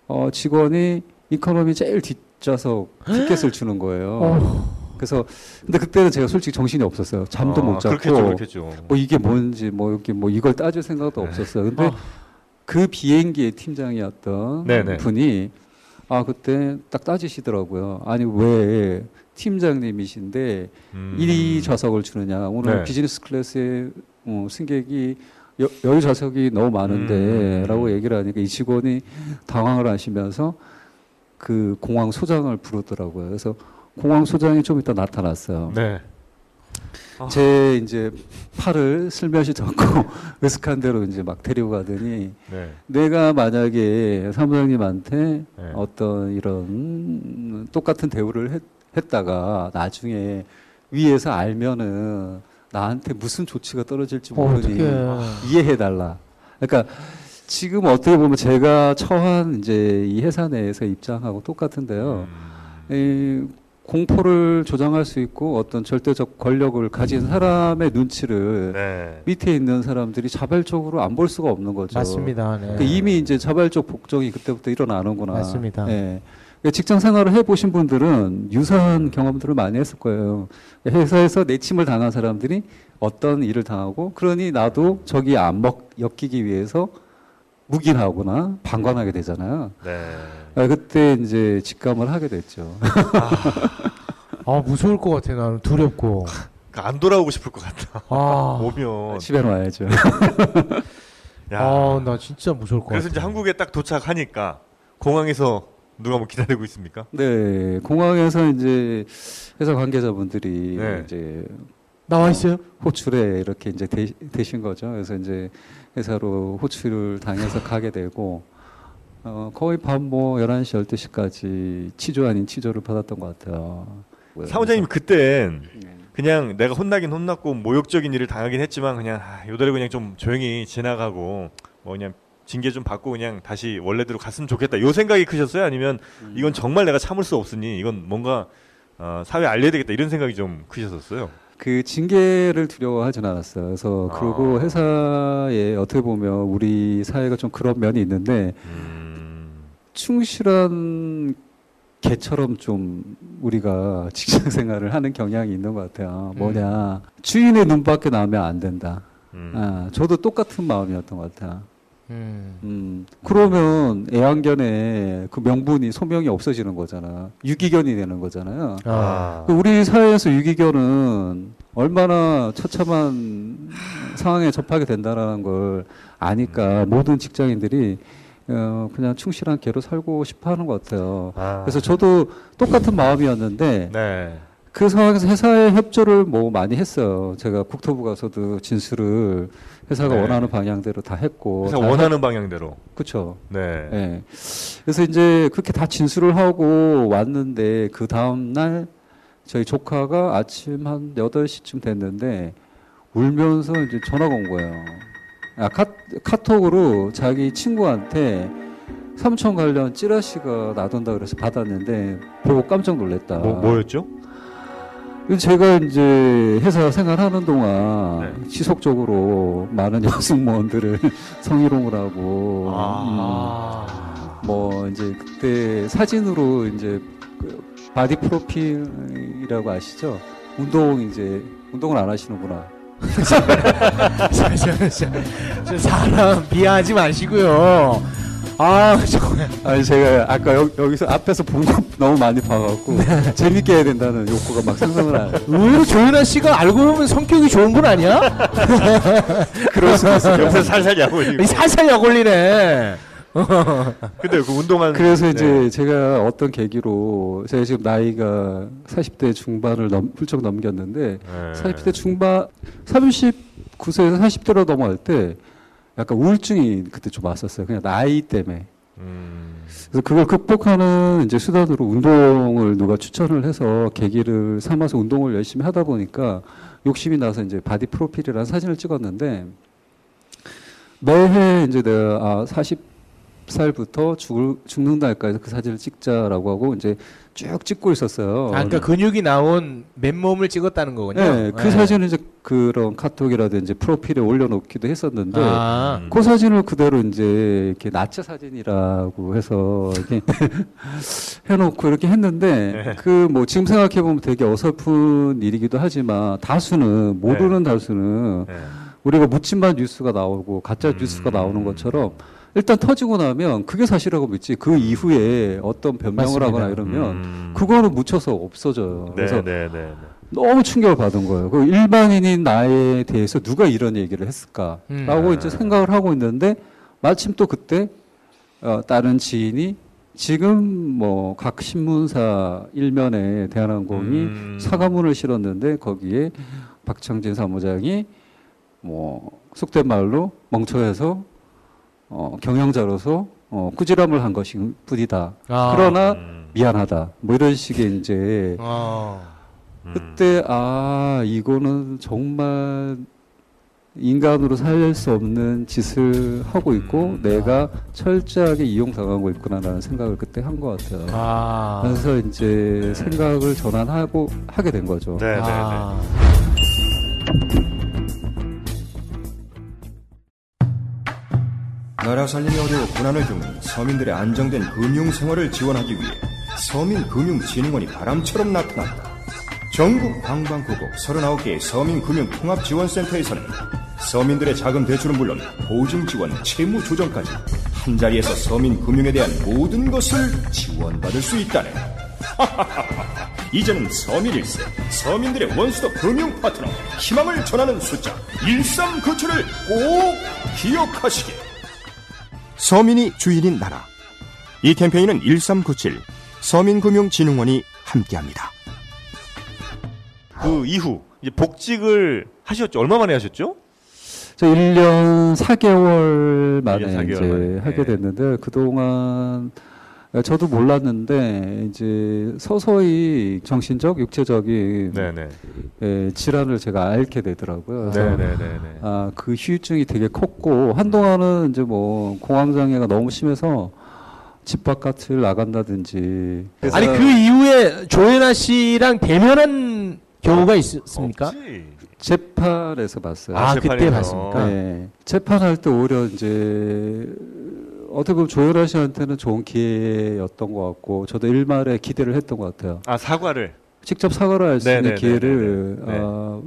어, 직원이 economy 제일 뒷좌석 티켓을 주는 거예요. 어. 그래서 근데 그때는 제가 솔직히 정신이 없었어요. 잠도 아, 못 잡고 그렇겠죠, 그렇겠죠. 뭐 이게 뭔지 뭐 이렇게 뭐 이걸 따질 생각도 네. 없었어요. 근데 아. 그 비행기의 팀장이었던 네네. 분이 아 그때 딱 따지시더라고요. 아니 왜 팀장님이신데 음. 이 좌석을 주느냐? 오늘 네. 비즈니스 클래스의 어, 승객이 여, 여유 좌석이 너무 음. 많은데라고 얘기를 하니까 이 직원이 당황을 하시면서 그 공항 소장을 부르더라고요. 그래서 공항 소장이 좀 이따 나타났어요. 네. 아. 제 이제 팔을 슬며시 잡고 으슥한 대로 이제 막 데리고 가더니 네. 내가 만약에 사무장님한테 네. 어떤 이런 똑같은 대우를 했, 했다가 나중에 위에서 알면은 나한테 무슨 조치가 떨어질지 어, 모르니 어떡해. 이해해 달라. 그러니까 지금 어떻게 보면 제가 처한 이제 이 회사 내에서 입장하고 똑같은데요. 음. 이 공포를 조장할 수 있고 어떤 절대적 권력을 가진 사람의 눈치를 네. 밑에 있는 사람들이 자발적으로 안 볼 수가 없는 거죠. 맞습니다. 네. 그러니까 이미 이제 자발적 복종이 그때부터 일어나는구나. 맞습니다. 예. 그러니까 직장 생활을 해보신 분들은 유사한 경험들을 많이 했을 거예요. 회사에서 내침을 당한 사람들이 어떤 일을 당하고 그러니 나도 저기 안 먹, 엮이기 위해서 묵인하거나 방관하게 되잖아요. 네. 아, 그때 이제 직감을 하게 됐죠. 아 무서울 것 같아 나는 두렵고. 그러니까 안 돌아오고 싶을 것 같다. 아, 오면. 집에 와야죠. 야. 아, 나 진짜 무서울 것 그래서 같아. 이제 한국에 딱 도착하니까 공항에서 누가 뭐 기다리고 있습니까? 네, 공항에서 이제 회사 관계자분들이 네. 이제 나와 있어요? 호출에 이렇게 이제 되, 되신 거죠. 그래서 이제 회사로 호출을 당해서 가게 되고 어, 거의 밤뭐 11시, 12시까지 치조 아닌 치조를 받았던 것 같아요. 사무장님 그땐 네. 그냥 내가 혼나긴 혼났고 모욕적인 일을 당하긴 했지만 그냥 아, 요대로 그냥 좀 조용히 지나가고 뭐 그냥 징계 좀 받고 그냥 다시 원래대로 갔으면 좋겠다. 요 생각이 크셨어요? 아니면 이건 정말 내가 참을 수 없으니 이건 뭔가 어, 사회에 알려야 되겠다 이런 생각이 좀 크셨었어요. 그 징계를 두려워하진 않았어요. 그래서 아. 그리고 회사에 어떻게 보면 우리 사회가 좀 그런 면이 있는데 음, 충실한 개처럼 좀 우리가 직장 생활을 하는 경향이 있는 것 같아요. 뭐냐 주인의 눈밖에 나오면 안 된다. 음. 아, 저도 똑같은 마음이었던 것 같아요. 음. 음, 그러면 애완견의 그 명분이 소명이 없어지는 거잖아. 유기견이 되는 거잖아요. 아. 그 우리 사회에서 유기견은 얼마나 처참한 상황에 접하게 된다라는 걸 아니까 모든 직장인들이 어, 그냥 충실한 개로 살고 싶어 하는 것 같아요. 아. 그래서 저도 똑같은 마음이었는데 네. 그 상황에서 회사의 협조를 뭐 많이 했어요. 제가 국토부 가서도 진술을 회사가 네. 원하는 방향대로 다 했고. 그래서 다 원하는 방향대로. 그렇죠. 네. 예. 그래서 이제 그렇게 다 진술을 하고 왔는데 그 다음 날 저희 조카가 아침 한 8시쯤 됐는데 울면서 이제 전화가 온 거예요. 아, 카, 카톡으로 자기 친구한테 삼촌 관련 찌라시가 나돈다 그래서 받았는데 보고 깜짝 놀랐다. 뭐 뭐였죠? 제가 이제 회사 생활하는 동안 네. 지속적으로 많은 여승무원들을 성희롱을 하고 아. 음, 뭐 이제 그때 사진으로 이제 그 바디 프로필이라고 아시죠? 운동 이제 운동을 안 하시는구나. 사람 비하하지 마시고요. 아, 정말. 아니 제가 아까 여, 여기서 앞에서 본 거 너무 많이 봐갖고 재밌게 해야 된다는 욕구가 막 생성을 안. 의외로 조윤아 씨가 알고 보면 성격이 좋은 분 아니야? 그럴 수도 있어요. 옆에서 살살 약 올리고. 이 살살 약 올리네. 근데 그 운동한 그래서 이제 네. 제가 어떤 계기로 제가 지금 나이가 40대 중반을 넘, 훌쩍 넘겼는데 네. 40대 중반 39세에서 40대로 넘어갈 때 약간 우울증이 그때 좀 왔었어요. 그냥 나이 때문에. 음. 그래서 그걸 극복하는 이제 수단으로 운동을 누가 추천을 해서 계기를 삼아서 운동을 열심히 하다 보니까 욕심이 나서 이제 바디 프로필이라는 사진을 찍었는데 매해 이제 내가 아 40 살부터 죽을, 죽는 날까지 그 사진을 찍자라고 하고 이제 쭉 찍고 있었어요. 아, 그러니까 근육이 나온 맨몸을 찍었다는 거군요. 네, 그 사진을 이제 그런 카톡이라든지 프로필에 올려놓기도 했었는데 아, 음. 그 사진을 그대로 이제 이렇게 나체 사진이라고 해서 이렇게 해놓고 이렇게 했는데 네. 그뭐 지금 생각해 보면 되게 어설픈 일이기도 하지만 다수는 모르는 다수는 네. 우리가 묻힌만 뉴스가 나오고 가짜 음. 뉴스가 나오는 것처럼 일단 터지고 나면 그게 사실이라고 믿지 그 이후에 어떤 변명을 맞습니다. 하거나 이러면 음. 그거는 묻혀서 없어져요. 네, 그래서 네, 네, 네. 너무 충격을 받은 거예요. 그 일반인인 나에 대해서 누가 이런 얘기를 했을까라고 음. 이제 생각을 하고 있는데 마침 또 그때 어, 다른 지인이 지금 뭐 각 신문사 일면에 대한항공이 음. 사과문을 실었는데 거기에 박창진 사무장이 뭐 속된 말로 멍청해서 어, 경영자로서 어, 꾸지람을 한 것이 뿐이다. 아. 그러나 음. 미안하다. 뭐 이런 식의 이제 어. 음. 그때 아 이거는 정말 인간으로 살수 없는 짓을 하고 있고 음. 내가 철저하게 이용당하고 있구나라는 생각을 그때 한 것 같아요. 아. 그래서 이제 생각을 전환하고 하게 된 거죠. 네, 네, 네. 나라 살림이 어려워 고난을 겪는 서민들의 안정된 금융 생활을 지원하기 위해 서민금융진흥원이 바람처럼 나타났다. 전국 방방곡곡 39개의 서민금융통합지원센터에서는 서민들의 자금 대출은 물론 보증 지원, 채무 조정까지 한 자리에서 서민 금융에 대한 모든 것을 지원받을 수 있다네. 이제는 서민일세, 서민들의 원수도 금융 파트너, 희망을 전하는 숫자 1397을 꼭 기억하시길. 서민이 주인인 나라. 이 캠페인은 1397 서민금융진흥원이 함께합니다. 그 이후 이제 복직을 하셨죠. 얼마 만에 하셨죠? 저 1년 4개월 만에 1년 4개월 이제 만에. 하게 네. 됐는데 그동안 저도 몰랐는데 이제 서서히 정신적, 육체적인 네, 네. 예, 질환을 제가 앓게 되더라고요. 네, 그래서 네, 네, 네. 아, 그 후유증이 되게 컸고 한동안은 이제 뭐 공황 장애가 너무 심해서 집 바깥을 나간다든지 아니 그 이후에 조연아 씨랑 대면한 경우가 있습니까? 없지. 재판에서 봤어요. 아, 재판에서. 그때 봤습니까? 네. 재판할 때 오히려 이제 어떻게 보면 조연아 씨한테는 좋은 기회였던 것 같고 저도 일말에 기대를 했던 것 같아요. 아 사과를. 직접 사과를 할수 네, 있는 네, 네, 기회를 네, 네. 네. 어,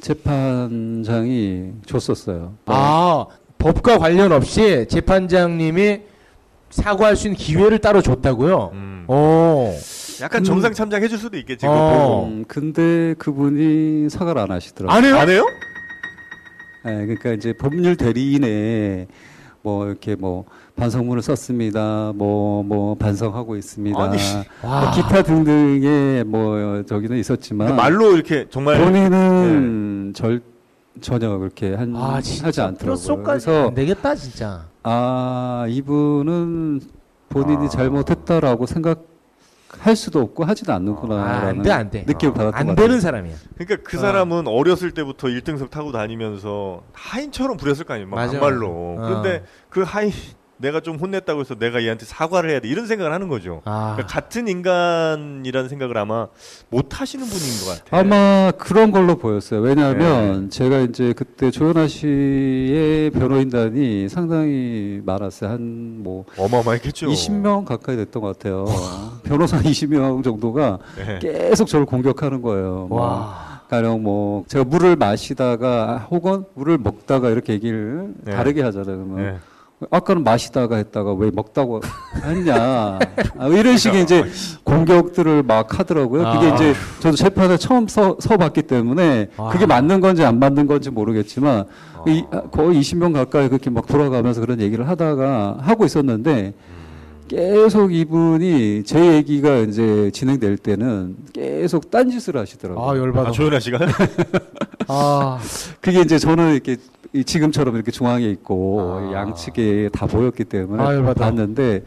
재판장이 줬었어요. 아 법과 관련 없이 재판장님이 사과할 수 있는 기회를 따로 줬다고요? 음. 오. 약간 음. 정상 참작해 줄 수도 있겠지. 어. 음, 근데 그분이 사과를 안 하시더라고요. 안 해요? 안 해요? 네, 그러니까 이제 법률 대리인에 뭐 이렇게 뭐 반성문을 썼습니다. 뭐뭐 반성하고 있습니다. 아니, 와. 뭐 기타 등등의 뭐 저기는 있었지만 그 말로 이렇게 정말 본인은 절 전혀 그렇게 한, 아 하지 않더라고요. 그래서 안 되겠다 진짜. 아 이분은 본인이 아. 잘못했다라고 생각 할 수도 없고 하지도 아, 않는구나라는 안 돼, 안 돼. 느낌을 받았던 것안 같아요. 되는 사람이야. 그러니까 그 어. 사람은 어렸을 때부터 1등석 타고 다니면서 하인처럼 부렸을 거 아니에요. 막 맞아. 반말로. 어. 그런데 그 하인 내가 좀 혼냈다고 해서 내가 얘한테 사과를 해야 돼. 이런 생각을 하는 거죠. 아. 그러니까 같은 인간이라는 생각을 아마 못 하시는 분인 것 같아요. 아마 그런 걸로 보였어요. 왜냐하면 네. 제가 이제 그때 조연아 씨의 변호인단이 상당히 많았어요. 한 뭐 어마어마했겠죠. 20명 가까이 됐던 것 같아요. 변호사 20명 정도가 네. 계속 저를 공격하는 거예요. 뭐 와. 가령 뭐 제가 물을 마시다가 혹은 물을 먹다가 이렇게 얘기를 네. 다르게 하잖아요. 그러면 네. 아까는 마시다가 했다가 왜 먹다고 했냐 아, 이런 식의 이제 공격들을 막 하더라고요. 그게 아. 이제 저도 재판에 처음 서, 서봤기 때문에 아. 그게 맞는 건지 안 맞는 건지 모르겠지만 이, 아, 거의 20명 가까이 그렇게 막 돌아가면서 그런 얘기를 하다가 하고 있었는데 계속 이분이 제 얘기가 이제 진행될 때는 계속 딴짓을 하시더라고요. 아 열받아. 아, 조연아 씨가 아. 그게 이제 저는 이렇게 이 지금처럼 이렇게 중앙에 있고 아. 양측에 다 보였기 때문에 아, 열받아. 봤는데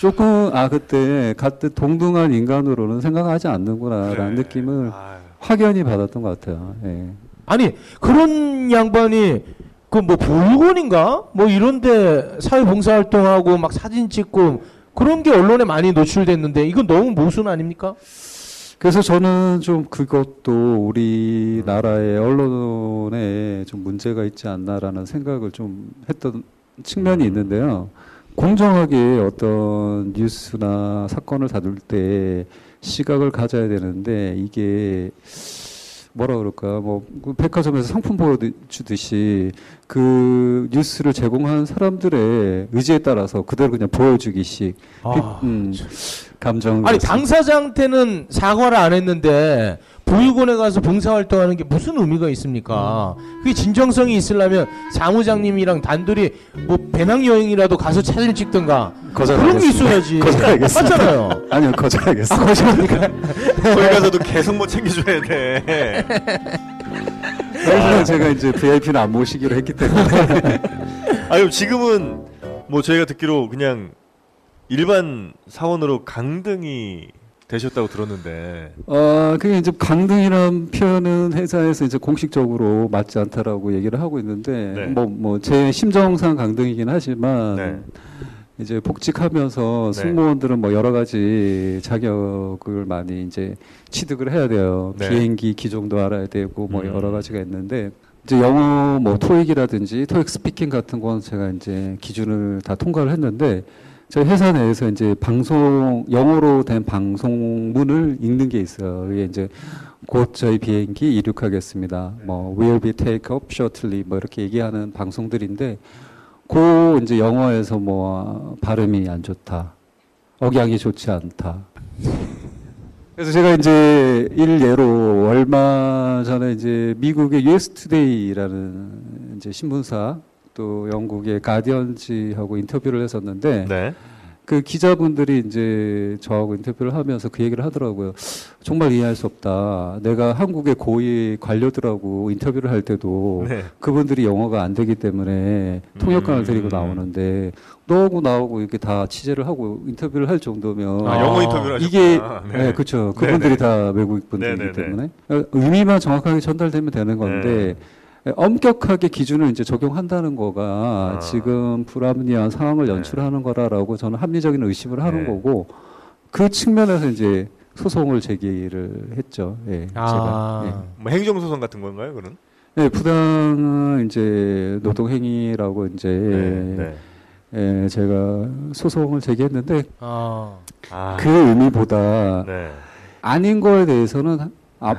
조금 아 그때 같은 동등한 인간으로는 생각하지 않는구나라는 그래. 느낌을 아유. 확연히 받았던 것 같아요. 예. 아니 그런 양반이 그 뭐 보육원인가 뭐 이런데 사회봉사활동하고 막 사진 찍고 그런 게 언론에 많이 노출됐는데 이건 너무 모순 아닙니까? 그래서 저는 좀 그것도 우리나라의 언론에 좀 문제가 있지 않나라는 생각을 좀 했던 측면이 있는데요. 공정하게 어떤 뉴스나 사건을 다룰 때 시각을 가져야 되는데 이게 뭐라 그럴까 뭐그 백화점에서 상품 보여주듯이 그 뉴스를 제공한 사람들의 의지에 따라서 그대로 그냥 보여주기식 아, 음, 감정 아니 당사자한테는 사과를 안 했는데 보육원에 가서 봉사활동하는 게 무슨 의미가 있습니까? 그게 진정성이 있으려면 사무장님이랑 단둘이 뭐 배낭여행이라도 가서 사진 찍든가 그런 게 있어야지. 거절하겠습니다. 맞잖아요. 아니요 아 거절하겠습니다. 거짓말입니까? 거기 가서도 계속 뭐 챙겨줘야 돼. 그래서 제가 이제 VIP는 안 모시기로 했기 때문에 아유 지금은 뭐 저희가 듣기로 그냥 일반 사원으로 강등이 되셨다고 들었는데. 어, 그게 이제 강등이라는 표현은 회사에서 이제 공식적으로 맞지 않다라고 얘기를 하고 있는데, 네. 뭐, 뭐, 제 심정상 강등이긴 하지만, 네. 이제 복직하면서 네. 승무원들은 뭐 여러 가지 자격을 많이 이제 취득을 해야 돼요. 네. 비행기 기종도 알아야 되고 뭐 음. 여러 가지가 있는데 이제 영어 뭐 토익이라든지 토익 스피킹 같은 건 제가 이제 기준을 다 통과를 했는데 저희 회사 내에서 이제 방송 영어로 된 방송문을 읽는 게 있어요. 그게 이제 곧 저희 비행기 이륙하겠습니다. 뭐 will be take off shortly 뭐 이렇게 얘기하는 방송들인데 그 이제 영어에서 뭐 발음이 안 좋다. 억양이 좋지 않다. 그래서 제가 이제 일예로 얼마 전에 이제 미국의 US 투데이라는 이제 신문사 또 영국의 가디언지하고 인터뷰를 했었는데 네. 그 기자분들이 이제 저하고 인터뷰를 하면서 그 얘기를 하더라고요. 정말 이해할 수 없다. 내가 한국의 고위 관료들하고 인터뷰를 할 때도 네. 그분들이 영어가 안 되기 때문에 통역관을 음. 데리고 나오는데 너하고 나하고 이렇게 다 취재를 하고 인터뷰를 할 정도면 아, 영어 인터뷰를 하셨구나. 이게 네. 네, 그렇죠. 그분들이 다 외국 분들이기 네네네. 때문에 어, 의미만 정확하게 전달되면 되는 건데 네. 엄격하게 기준을 이제 적용한다는 거가 아. 지금 불합리한 상황을 네. 연출하는 거라라고 저는 합리적인 의심을 하는 네. 거고 그 측면에서 이제 소송을 제기를 했죠. 예, 아. 제가. 뭐 행정 소송 같은 건가요, 그는? 예. 예, 부당한 이제 노동행위라고 이제 네. 예, 제가 소송을 제기했는데 아. 아. 그 의미보다 네. 아닌 거에 대해서는 아,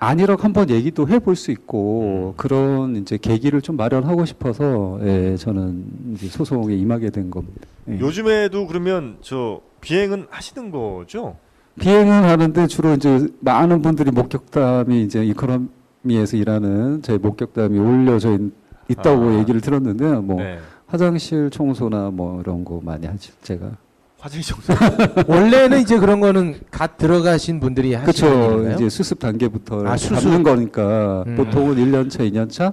아니라고 한번 얘기도 해볼 수 있고 음. 그런 이제 계기를 좀 마련하고 싶어서 예, 저는 이제 소송에 임하게 된 겁니다. 예. 요즘에도 그러면 저 비행은 하시는 거죠? 비행은 하는데 주로 이제 많은 분들이 목격담이 이제 이코노미에서 일하는 제 목격담이 올려져 있, 있다고 아. 얘기를 들었는데요. 뭐 네. 화장실 청소나 뭐 이런 거 많이 하죠. 제가 화장실 청소. 원래는 이제 그런 거는 갓 들어가신 분들이 하시는 그렇죠. 이제 수습 단계부터 아, 수습. 거니까 음. 보통은 1년 차, 2년 차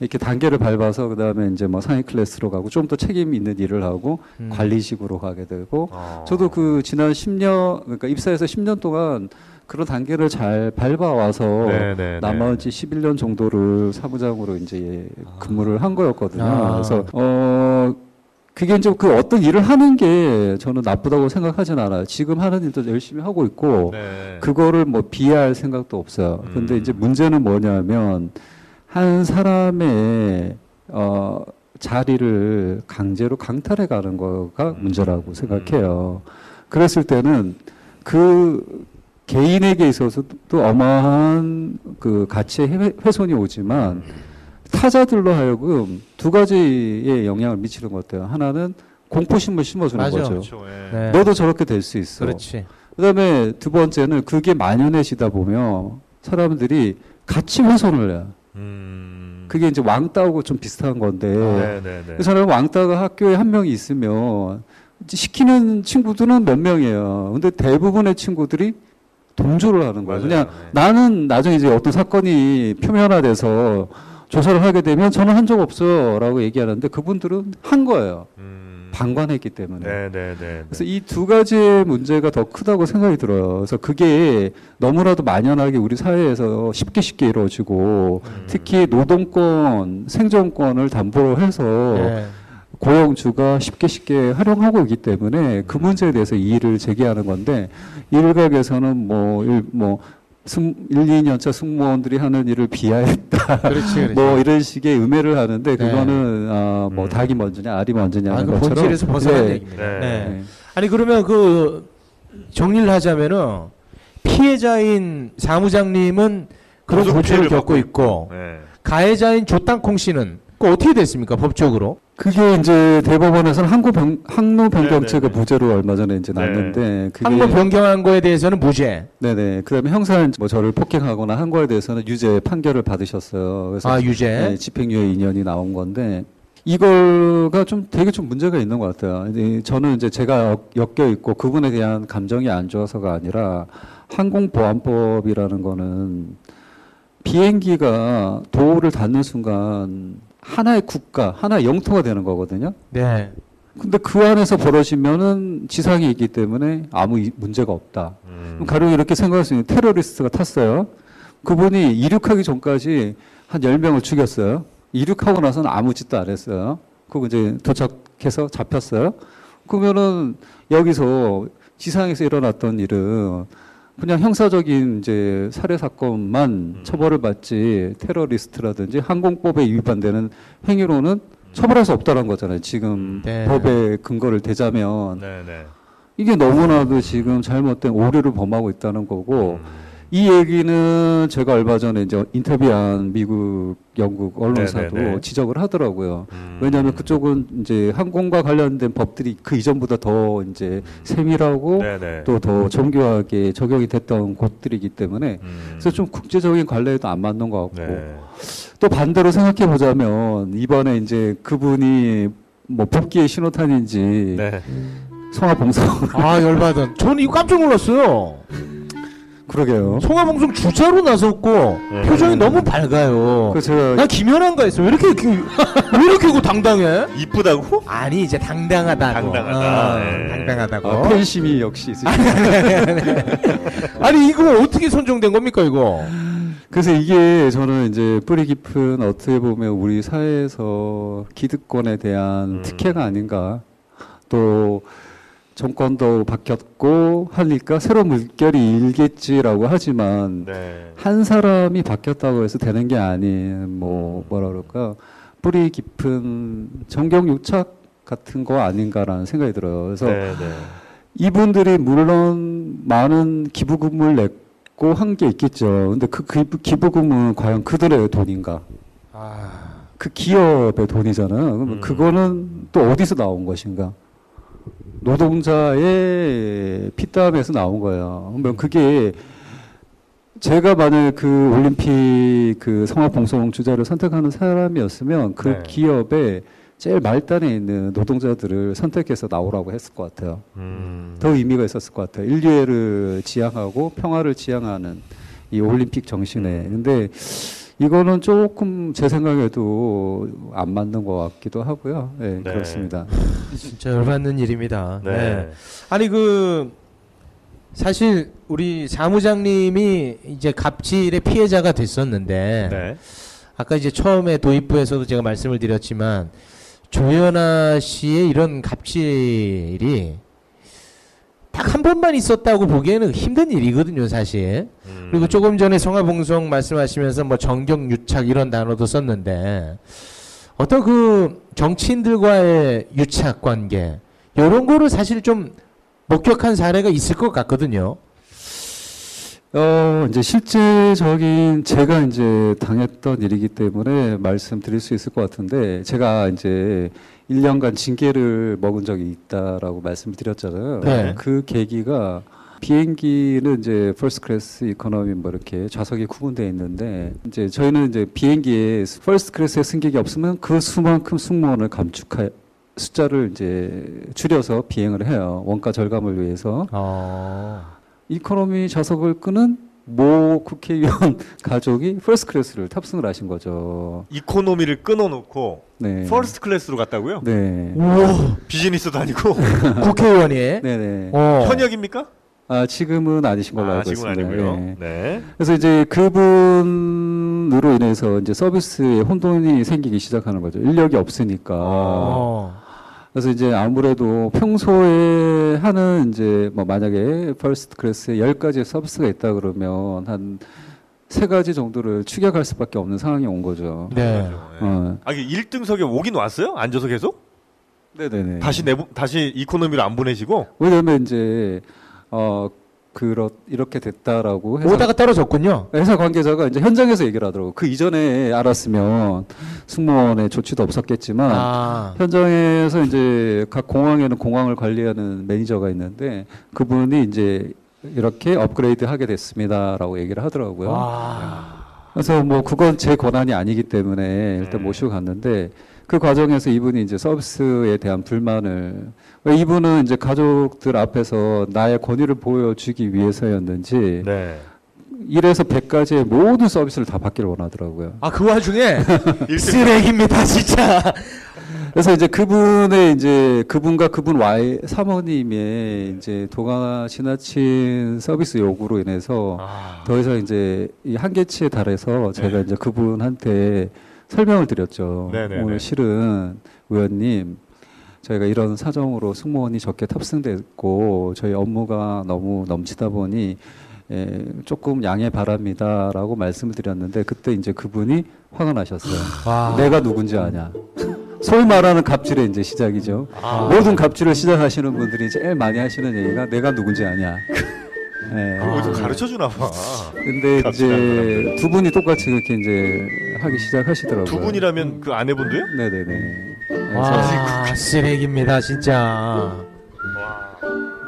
이렇게 단계를 밟아서 그다음에 이제 뭐 상위 클래스로 가고 좀 더 책임 있는 일을 하고 음. 관리직으로 가게 되고 어. 저도 그 지난 10년 그러니까 입사해서 10년 동안 그런 단계를 잘 밟아와서 네, 네, 네. 나머지 11년 정도를 사무장으로 이제 근무를 한 거였거든요. 아. 그래서 어 그게 이제 그 어떤 일을 하는 게 저는 나쁘다고 생각하진 않아요. 지금 하는 일도 열심히 하고 있고 네. 그거를 뭐 비하할 생각도 없어요. 근데 음. 이제 문제는 뭐냐면 한 사람의 어 자리를 강제로 강탈해 가는 거가 문제라고 생각해요. 그랬을 때는 그 개인에게 있어서도 어마한 그 가치의 훼- 훼손이 오지만 타자들로 하여금 두 가지의 영향을 미치는 것 같아요. 하나는 공포심을 심어주는 맞아. 거죠. 그렇죠. 예. 네. 너도 저렇게 될 수 있어. 그렇지. 그다음에 두 번째는 그게 만연해지다 보면 사람들이 같이 훼손을 해요. 음. 그게 이제 왕따하고 좀 비슷한 건데 네, 네, 네. 그 사람 왕따가 학교에 한 명이 있으면 시키는 친구들은 몇 명이에요. 근데 대부분의 친구들이 동조를 하는 거예요. 맞아요. 그냥 네. 나는 나중에 이제 어떤 사건이 표면화돼서 조사를 하게 되면 저는 한 적 없어요라고 얘기하는데 그분들은 한 거예요. 음. 방관했기 때문에. 네, 네, 네. 그래서 이 두 가지의 문제가 더 크다고 생각이 들어요. 그래서 그게 너무나도 만연하게 우리 사회에서 쉽게 쉽게 이루어지고 음. 특히 노동권, 생존권을 담보로 해서 네. 고용주가 쉽게 쉽게 활용하고 있기 때문에 그 문제에 대해서 이의를 제기하는 건데 일각에서는 뭐, 일, 뭐, 승, 1, 2년차 승무원들이 하는 일을 비하했다. 그렇지, 그렇지. 뭐 이런 식의 음해를 하는데 네. 그거는 아, 뭐 음. 닭이 먼저냐 알이 먼저냐 아, 하는 그 것처럼 본질에서 벗어난 네. 얘기입니다. 네. 네. 네. 아니 그러면 그 정리를 하자면은 피해자인 사무장님은 그런 고초를 겪고 있고 네. 가해자인 조땅콩 씨는 그 어떻게 됐습니까 법적으로? 그게 이제 대법원에서는 항고 병, 항로 변경죄가 네네네. 무죄로 얼마 전에 이제 네. 났는데 그게 항로 변경한 거에 대해서는 무죄. 네네 그다음에 형사 뭐 저를 폭행하거나 한 거에 대해서는 유죄 판결을 받으셨어요. 그래서 아 유죄. 네, 집행유예 2년이 나온 건데 이거가 좀 되게 좀 문제가 있는 것 같아요. 이제 저는 이제 제가 엮여 있고 그분에 대한 감정이 안 좋아서가 아니라 항공보안법이라는 거는 비행기가 도를 닿는 순간 하나의 국가, 하나의 영토가 되는 거거든요. 네. 근데 그 안에서 벌어지면은 지상이 있기 때문에 아무 이- 문제가 없다. 음. 가령 이렇게 생각할 수 있는 테러리스트가 탔어요. 그분이 이륙하기 전까지 한 10명을 죽였어요. 이륙하고 나서는 아무 짓도 안 했어요. 그리고 이제 도착해서 잡혔어요. 그러면은 여기서 지상에서 일어났던 일은 그냥 형사적인 이제 살해 사건만 음. 처벌을 받지 테러리스트라든지 항공법에 위반되는 행위로는 처벌할 수 없다는 거잖아요. 지금 네. 법의 근거를 대자면 네 네. 이게 너무나도 지금 잘못된 오류를 범하고 있다는 거고 음. 이 얘기는 제가 얼마 전에 이제 인터뷰한 미국, 영국 언론사도 네네네. 지적을 하더라고요. 음. 왜냐하면 그쪽은 이제 항공과 관련된 법들이 그 이전보다 더 이제 세밀하고 네네. 또더 정교하게 적용이 됐던 곳들이기 때문에 음. 그래서 좀 국제적인 관례에도 안 맞는 것 같고 네. 또 반대로 생각해 보자면 이번에 이제 그분이 뭐 복귀의 신호탄인지 네. 송화봉성 아 열받은. 저는 이거 깜짝 놀랐어요. 그러게요. 송화봉송 주자로 나섰고 네. 표정이 너무 밝아요. 그 제가 난 김연아인가 했어. 왜 이렇게 이렇게- 왜 이렇게 그 당당해? 이쁘다고? 아니 이제 당당하다고. 당당하다. 어, 네. 당당하다고. 아, 팬심이 역시 있으시죠. 아니 이거 어떻게 선정된 겁니까 이거? 그래서 이게 저는 이제 뿌리 깊은 어떻게 보면 우리 사회에서 기득권에 대한 음. 특혜가 아닌가. 또 정권도 바뀌었고 하니까 새로운 물결이 일겠지라고 하지만 네. 한 사람이 바뀌었다고 해서 되는 게 아닌 뭐 뭐라 그럴까 뿌리 깊은 정경 유착 같은 거 아닌가라는 생각이 들어요. 그래서 네, 네. 이분들이 물론 많은 기부금을 냈고 한 게 있겠죠. 근데 그 기부, 기부금은 과연 그들의 돈인가? 아, 그 기업의 돈이잖아요. 그러면 음. 그거는 또 어디서 나온 것인가? 노동자의 피땀에서 나온 거예요. 그러면 그게 제가 만약 그 올림픽 그 성화봉송 주자를 선택하는 사람이었으면 그 네. 기업의 제일 말단에 있는 노동자들을 선택해서 나오라고 했을 것 같아요. 음. 더 의미가 있었을 것 같아요. 인류애를 지향하고 평화를 지향하는 이 올림픽 정신에. 근데 이거는 조금 제 생각에도 안 맞는 것 같기도 하고요. 네, 네. 그렇습니다. 진짜 열받는 일입니다. 네. 네. 아니 그 사실 우리 사무장님이 이제 갑질의 피해자가 됐었는데 네. 아까 이제 처음에 도입부에서도 제가 말씀을 드렸지만 조연아 씨의 이런 갑질이 딱 한 번만 있었다고 보기에는 힘든 일이거든요, 사실. 음. 그리고 조금 전에 성화봉송 말씀하시면서 뭐 정경유착 이런 단어도 썼는데 어떤 그 정치인들과의 유착 관계 이런 거를 사실 좀 목격한 사례가 있을 것 같거든요. 어, 이제 실제적인 제가 이제 당했던 일이기 때문에 말씀드릴 수 있을 것 같은데 제가 이제 1년간 징계를 먹은 적이 있다라고 말씀을 드렸잖아요. 네. 그 계기가 비행기는 이제 first class economy 뭐 이렇게 좌석이 구분되어 있는데 이제 저희는 이제 비행기에 first class에 승객이 없으면 그 수만큼 승무원을 감축할 숫자를 이제 줄여서 비행을 해요. 원가 절감을 위해서. 어. economy 좌석을 끊은 모 국회의원 가족이 first class를 탑승을 하신 거죠. economy를 끊어놓고 네. first class로 갔다고요? 네. 우와, 비즈니스도 아니고 국회의원이. 네네. 어. 현역입니까? 아 지금은 아니신 걸로 아, 알고 지금은 있습니다. 아니고요. 네. 네. 그래서 이제 그분으로 인해서 이제 서비스에 혼돈이 생기기 시작하는 거죠. 인력이 없으니까. 어. 그래서 이제 아무래도 평소에 하는 이제 뭐 만약에 first class에 열 가지 서비스가 있다 그러면 한 세 가지 정도를 축약할 수밖에 없는 상황이 온 거죠. 네. 어. 아, 이게 1등석에 오긴 왔어요? 앉아서 계속? 네네네. 다시 내부 다시 이코노미로 안 보내시고? 왜냐면 이제 어 그렇 이렇게 됐다라고 회사, 오다가 떨어졌군요. 회사 관계자가 이제 현장에서 얘기를 하더라고. 그 이전에 알았으면 승무원의 조치도 없었겠지만 아. 현장에서 이제 각 공항에는 공항을 관리하는 매니저가 있는데 그분이 이제 이렇게 업그레이드 하게 됐습니다라고 얘기를 하더라고요. 와. 그래서 뭐 그건 제 권한이 아니기 때문에 일단 음. 모시고 갔는데 그 과정에서 이분이 이제 서비스에 대한 불만을 왜 이분은 이제 가족들 앞에서 나의 권위를 보여주기 위해서였는지 네. 1에서 100까지의 모든 서비스를 다 받기를 원하더라고요. 아, 그 와중에 1등 쓰레기입니다, 진짜. 그래서 이제 그분의 이제 그분과 그분 와이 사모님의 이제 도가 지나친 서비스 요구로 인해서 아, 더 이상 이제 이 한계치에 달해서 제가 네. 이제 그분한테 설명을 드렸죠. 네네네. 오늘 실은 의원님 저희가 이런 사정으로 승무원이 적게 탑승됐고 저희 업무가 너무 넘치다 보니 에, 조금 양해 바랍니다라고 말씀을 드렸는데 그때 이제 그분이 화가 나셨어요. 와. 내가 누군지 아냐. 소위 말하는 갑질의 이제 시작이죠. 아. 모든 갑질을 시작하시는 분들이 제일 많이 하시는 얘기가 내가 누군지 아냐. 예. 그거 어디 가르쳐 주나 봐. 근데 이제 두 분이 똑같이 그렇게 이제 하기 시작하시더라고요. 두 분이라면 그 아내분도요? 네네네. 와, 쓰레기입니다, 진짜.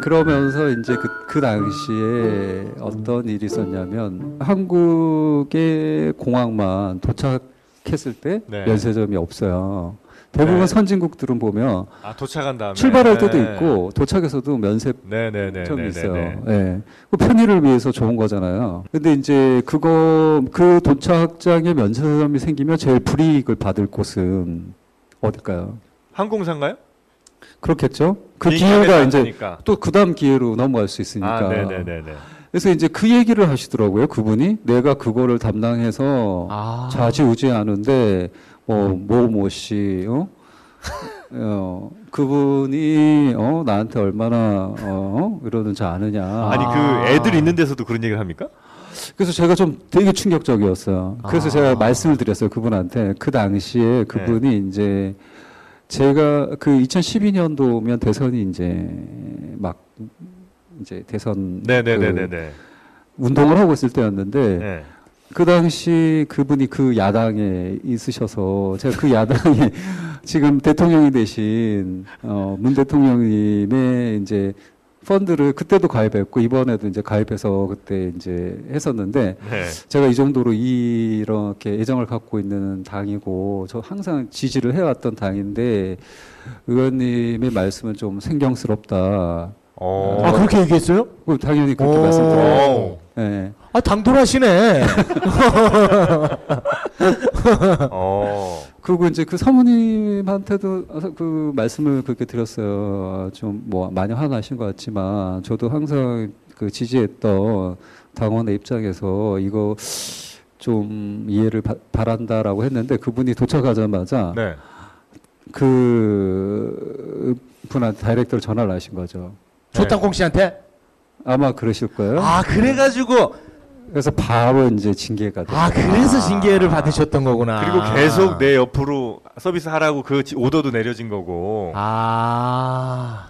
그러면서 이제 그, 그 당시에 어떤 일이 있었냐면 한국의 공항만 도착했을 때 네. 면세점이 없어요. 대부분 네. 선진국들은 보면 아 도착한 다음에 출발할 때도 네. 있고 도착해서도 면세점이 네네네. 있어요. 예. 그 편의를 위해서 좋은 거잖아요. 근데 이제 그거 그 도착장에 면세점이 생기면 제일 불이익을 받을 곳은 어딜까요? 항공사인가요? 그렇겠죠. 그 기회가 이제. 또 그 다음 기회로 넘어갈 수 있으니까. 아 네네네네. 그래서 이제 그 얘기를 하시더라고요. 그분이 내가 그거를 담당해서 아. 좌지우지하는데 뭐모모 씨, 어? 어, 그분이 어 나한테 얼마나 어 이러는지 아느냐. 아니 그 애들 있는 데서도 그런 얘기를 합니까? 그래서 제가 좀 되게 충격적이었어요. 그래서 아. 제가 말씀을 드렸어요. 그분한테 그 당시에 그분이 이제 제가 그 2012년도면 대선이 이제 막 이제 대선 그 네네네네네. 운동을 하고 있을 때였는데 네. 그 당시 그분이 그 야당에 있으셔서 제가 그 야당에 지금 대통령이 되신 어, 문 대통령님의 이제 펀드를 그때도 가입했고 이번에도 이제 가입해서 그때 이제 했었는데 네. 제가 이 정도로 이렇게 애정을 갖고 있는 당이고 저 항상 지지를 해왔던 당인데 의원님의 말씀은 좀 생경스럽다. 어. 아, 그렇게 얘기했어요? 그 당연히 그렇게 오. 말씀드려요. 예. 아, 당돌하시네. 어. 그리고 이제 그 사모님한테도 그 말씀을 그렇게 드렸어요. 좀 뭐 많이 화나신 것 같지만 저도 항상 그 지지했던 당원의 입장에서 이거 좀 이해를 바, 바란다라고 했는데 그분이 도착하자마자 네. 그 분한테 다이렉트로 전화를 하신 거죠. 조땅콩 씨한테? 아마 그러실 거예요. 아, 그래가지고. 그래서 바로 이제 징계가 됐어요. 아, 그래서 징계를 받으셨던 거구나. 그리고 계속 내 옆으로 서비스 하라고 그 지- 오더도 내려진 거고. 아.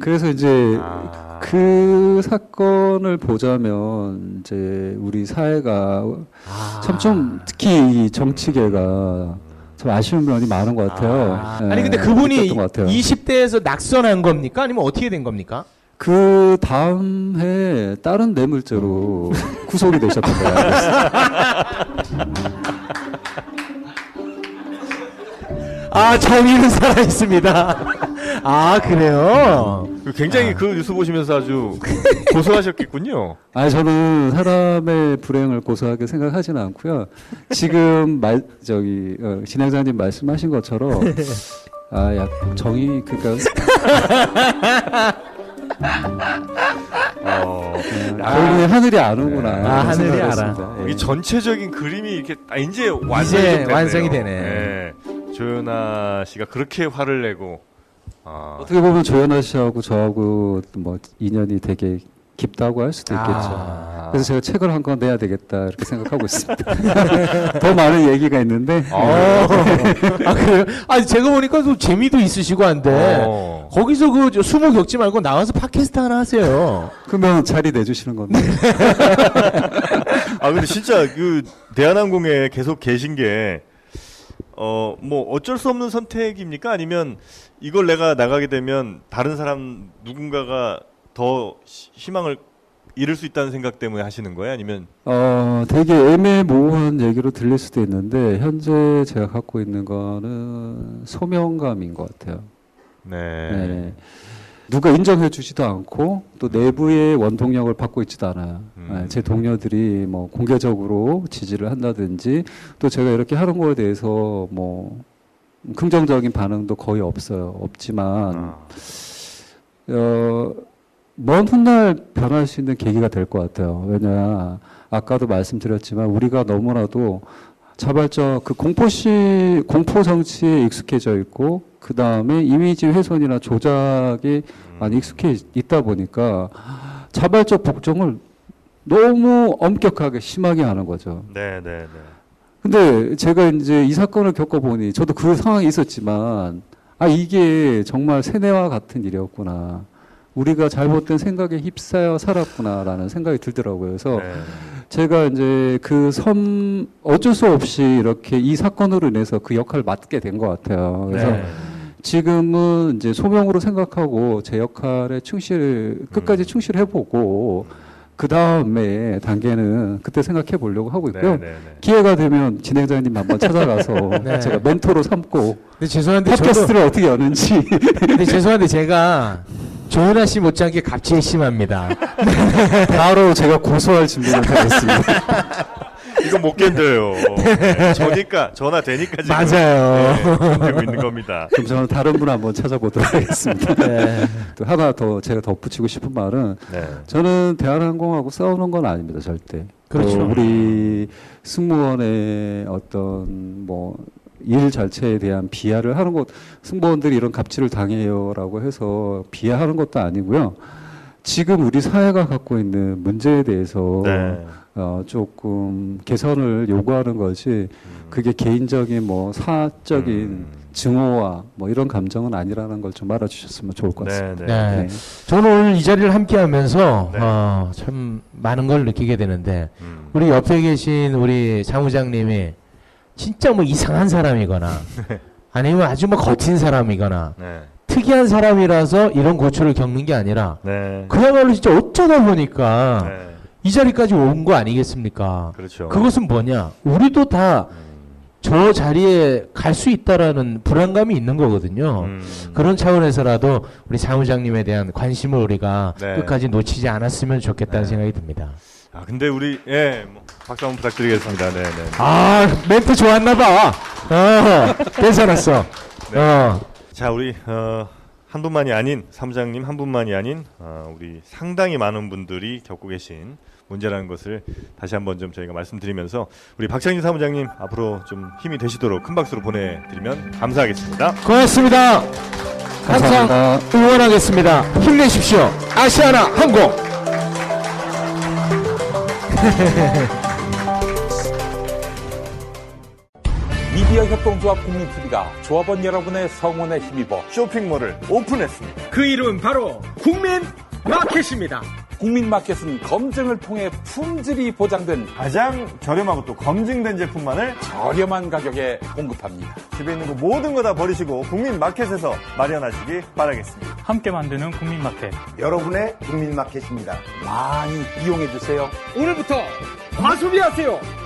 그래서 이제 아. 그 사건을 보자면 이제 우리 사회가 아. 참좀 특히 이 정치계가 참 아쉬운 면이 많은 것 같아요. 아. 예, 아니 근데 그분이 느꼈던 것 같아요. 20대에서 낙선한 겁니까? 아니면 어떻게 된 겁니까? 그 다음 해 다른 뇌물죄로 구속이 되셨던 거예요. 아 정의는 살아 있습니다. 아 그래요? 그 굉장히 그 뉴스 보시면서 아주 고소하셨겠군요. 아니 저는 사람의 불행을 고소하게 생각하지는 않고요. 지금 말 저기 어, 진행자님 말씀하신 것처럼 아 약 정의 그니까 어. 결국에 하늘이 아는구나. 네. 이런 아, 하늘이 알아. 예. 이 전체적인 그림이 이렇게 아, 이제 완성이 이제. 완성이 되네. 네. 조연아 씨가 그렇게 화를 내고 아, 어떻게 보면 조연아 씨하고 저하고 뭐 인연이 되게 깊다고 할 수도 있겠죠. 아. 그래서 제가 책을 한 권 내야 되겠다 이렇게 생각하고 있습니다. 더 많은 얘기가 있는데 어. 아 그래요? 아 제가 보니까 또 재미도 있으시고 한데 어. 거기서 그저 수모 겪지 말고 나와서 팟캐스트 하나 하세요. 그러면 자리 내주시는 건데. 아 근데 진짜 그 대한항공에 계속 계신 게 어 뭐 어쩔 수 없는 선택입니까? 아니면 이걸 내가 나가게 되면 다른 사람 누군가가 더 시- 희망을 잃을 수 있다는 생각 때문에 하시는 거예요? 아니면 어, 되게 애매모호한 얘기로 들릴 수도 있는데 현재 제가 갖고 있는 거는 소명감인 것 같아요. 네. 네. 누가 인정해 주지도 않고 또 내부의 원동력을 받고 있지도 않아요. 음. 네, 제 동료들이 뭐 공개적으로 지지를 한다든지 또 제가 이렇게 하는 거에 대해서 뭐 긍정적인 반응도 거의 없어요. 없지만 아, 어, 먼 훗날 변할 수 있는 계기가 될 것 같아요. 왜냐, 아까도 말씀드렸지만 우리가 너무나도 자발적 그 공포시, 공포 정치에 익숙해져 있고, 그 다음에 이미지 훼손이나 조작에 많이 익숙해 있다 보니까 자발적 복종을 너무 엄격하게 심하게 하는 거죠. 네, 네, 네. 근데 제가 이제 이 사건을 겪어보니 저도 그 상황이 있었지만 아 이게 정말 세뇌와 같은 일이었구나. 우리가 잘못된 생각에 휩싸여 살았구나라는 생각이 들더라고요. 그래서 네. 제가 이제 그 섬 어쩔 수 없이 이렇게 이 사건으로 인해서 그 역할을 맡게 된 것 같아요. 그래서 네. 지금은 이제 소명으로 생각하고 제 역할에 충실 끝까지 음. 충실해보고 그 다음에 단계는 그때 생각해 보려고 하고 있고요. 네, 네, 네. 기회가 되면 진행자님 한번 찾아가서 네. 제가 멘토로 삼고 근데 죄송한데 저도 팟캐스트를 어떻게 여는지 근데 죄송한데 제가 조은아 씨 못지않게 갑질이 심합니다. 바로 제가 고소할 준비를 다 했습니다. 이거 못 견뎌요. 네. 저니까 전화 되니까 지금 맞아요. 네, 있는 겁니다. 그럼 저는 다른 분 한번 찾아보도록 하겠습니다. 네. 또 하나 더 제가 덧붙이고 싶은 말은 네. 저는 대한항공하고 싸우는 건 아닙니다, 절대. 그렇죠. 또 우리 승무원의 어떤 뭐 일 자체에 대한 비하를 하는 것, 승무원들이 이런 갑질을 당해요라고 해서 비하하는 것도 아니고요. 지금 우리 사회가 갖고 있는 문제에 대해서 네. 어, 조금 개선을 요구하는 것이 음. 그게 개인적인 뭐 사적인 음. 증오와 뭐 이런 감정은 아니라는 걸 좀 알아주셨으면 좋을 것 같습니다. 네, 네. 네. 저는 오늘 이 자리를 함께 하면서 네. 어, 참 많은 걸 느끼게 되는데 음. 우리 옆에 계신 우리 사무장님이 진짜 뭐 이상한 사람이거나 아니면 아주 뭐 거친 사람이거나 네. 특이한 사람이라서 이런 고초를 겪는 게 아니라 네. 그야말로 진짜 어쩌다 보니까 네. 이 자리까지 온 거 아니겠습니까? 그렇죠. 그것은 뭐냐? 우리도 다저 자리에 갈 수 있다라는 불안감이 있는 거거든요. 음. 그런 차원에서라도 우리 사무장님에 대한 관심을 우리가 네. 끝까지 놓치지 않았으면 좋겠다는 네. 생각이 듭니다. 아 근데 우리 예 뭐, 박수 한번 부탁드리겠습니다. 네, 네. 아 멘트 좋았나 봐. 어, 괜찮았어. 네. 어, 자 우리 어, 한 분만이 아닌 사무장님 한 분만이 아닌 어, 우리 상당히 많은 분들이 겪고 계신 문제라는 것을 다시 한번 좀 저희가 말씀드리면서 우리 박창진 사무장님 앞으로 좀 힘이 되시도록 큰 박수로 보내드리면 감사하겠습니다. 고맙습니다. 항상 감사합니다. 응원하겠습니다. 힘내십시오. 아시아나 항공. 미디어 협동조합 국민TV가 조합원 여러분의 성원에 힘입어 쇼핑몰을 오픈했습니다. 그 이름은 바로 국민 마켓입니다. 국민마켓은 검증을 통해 품질이 보장된 가장 저렴하고 또 검증된 제품만을 저렴한 가격에 공급합니다. 집에 있는 거 모든 거 다 버리시고 국민 마켓에서 마련하시기 바라겠습니다. 함께 만드는 국민마켓. 여러분의 국민마켓입니다. 많이 이용해 주세요. 오늘부터 과소비하세요.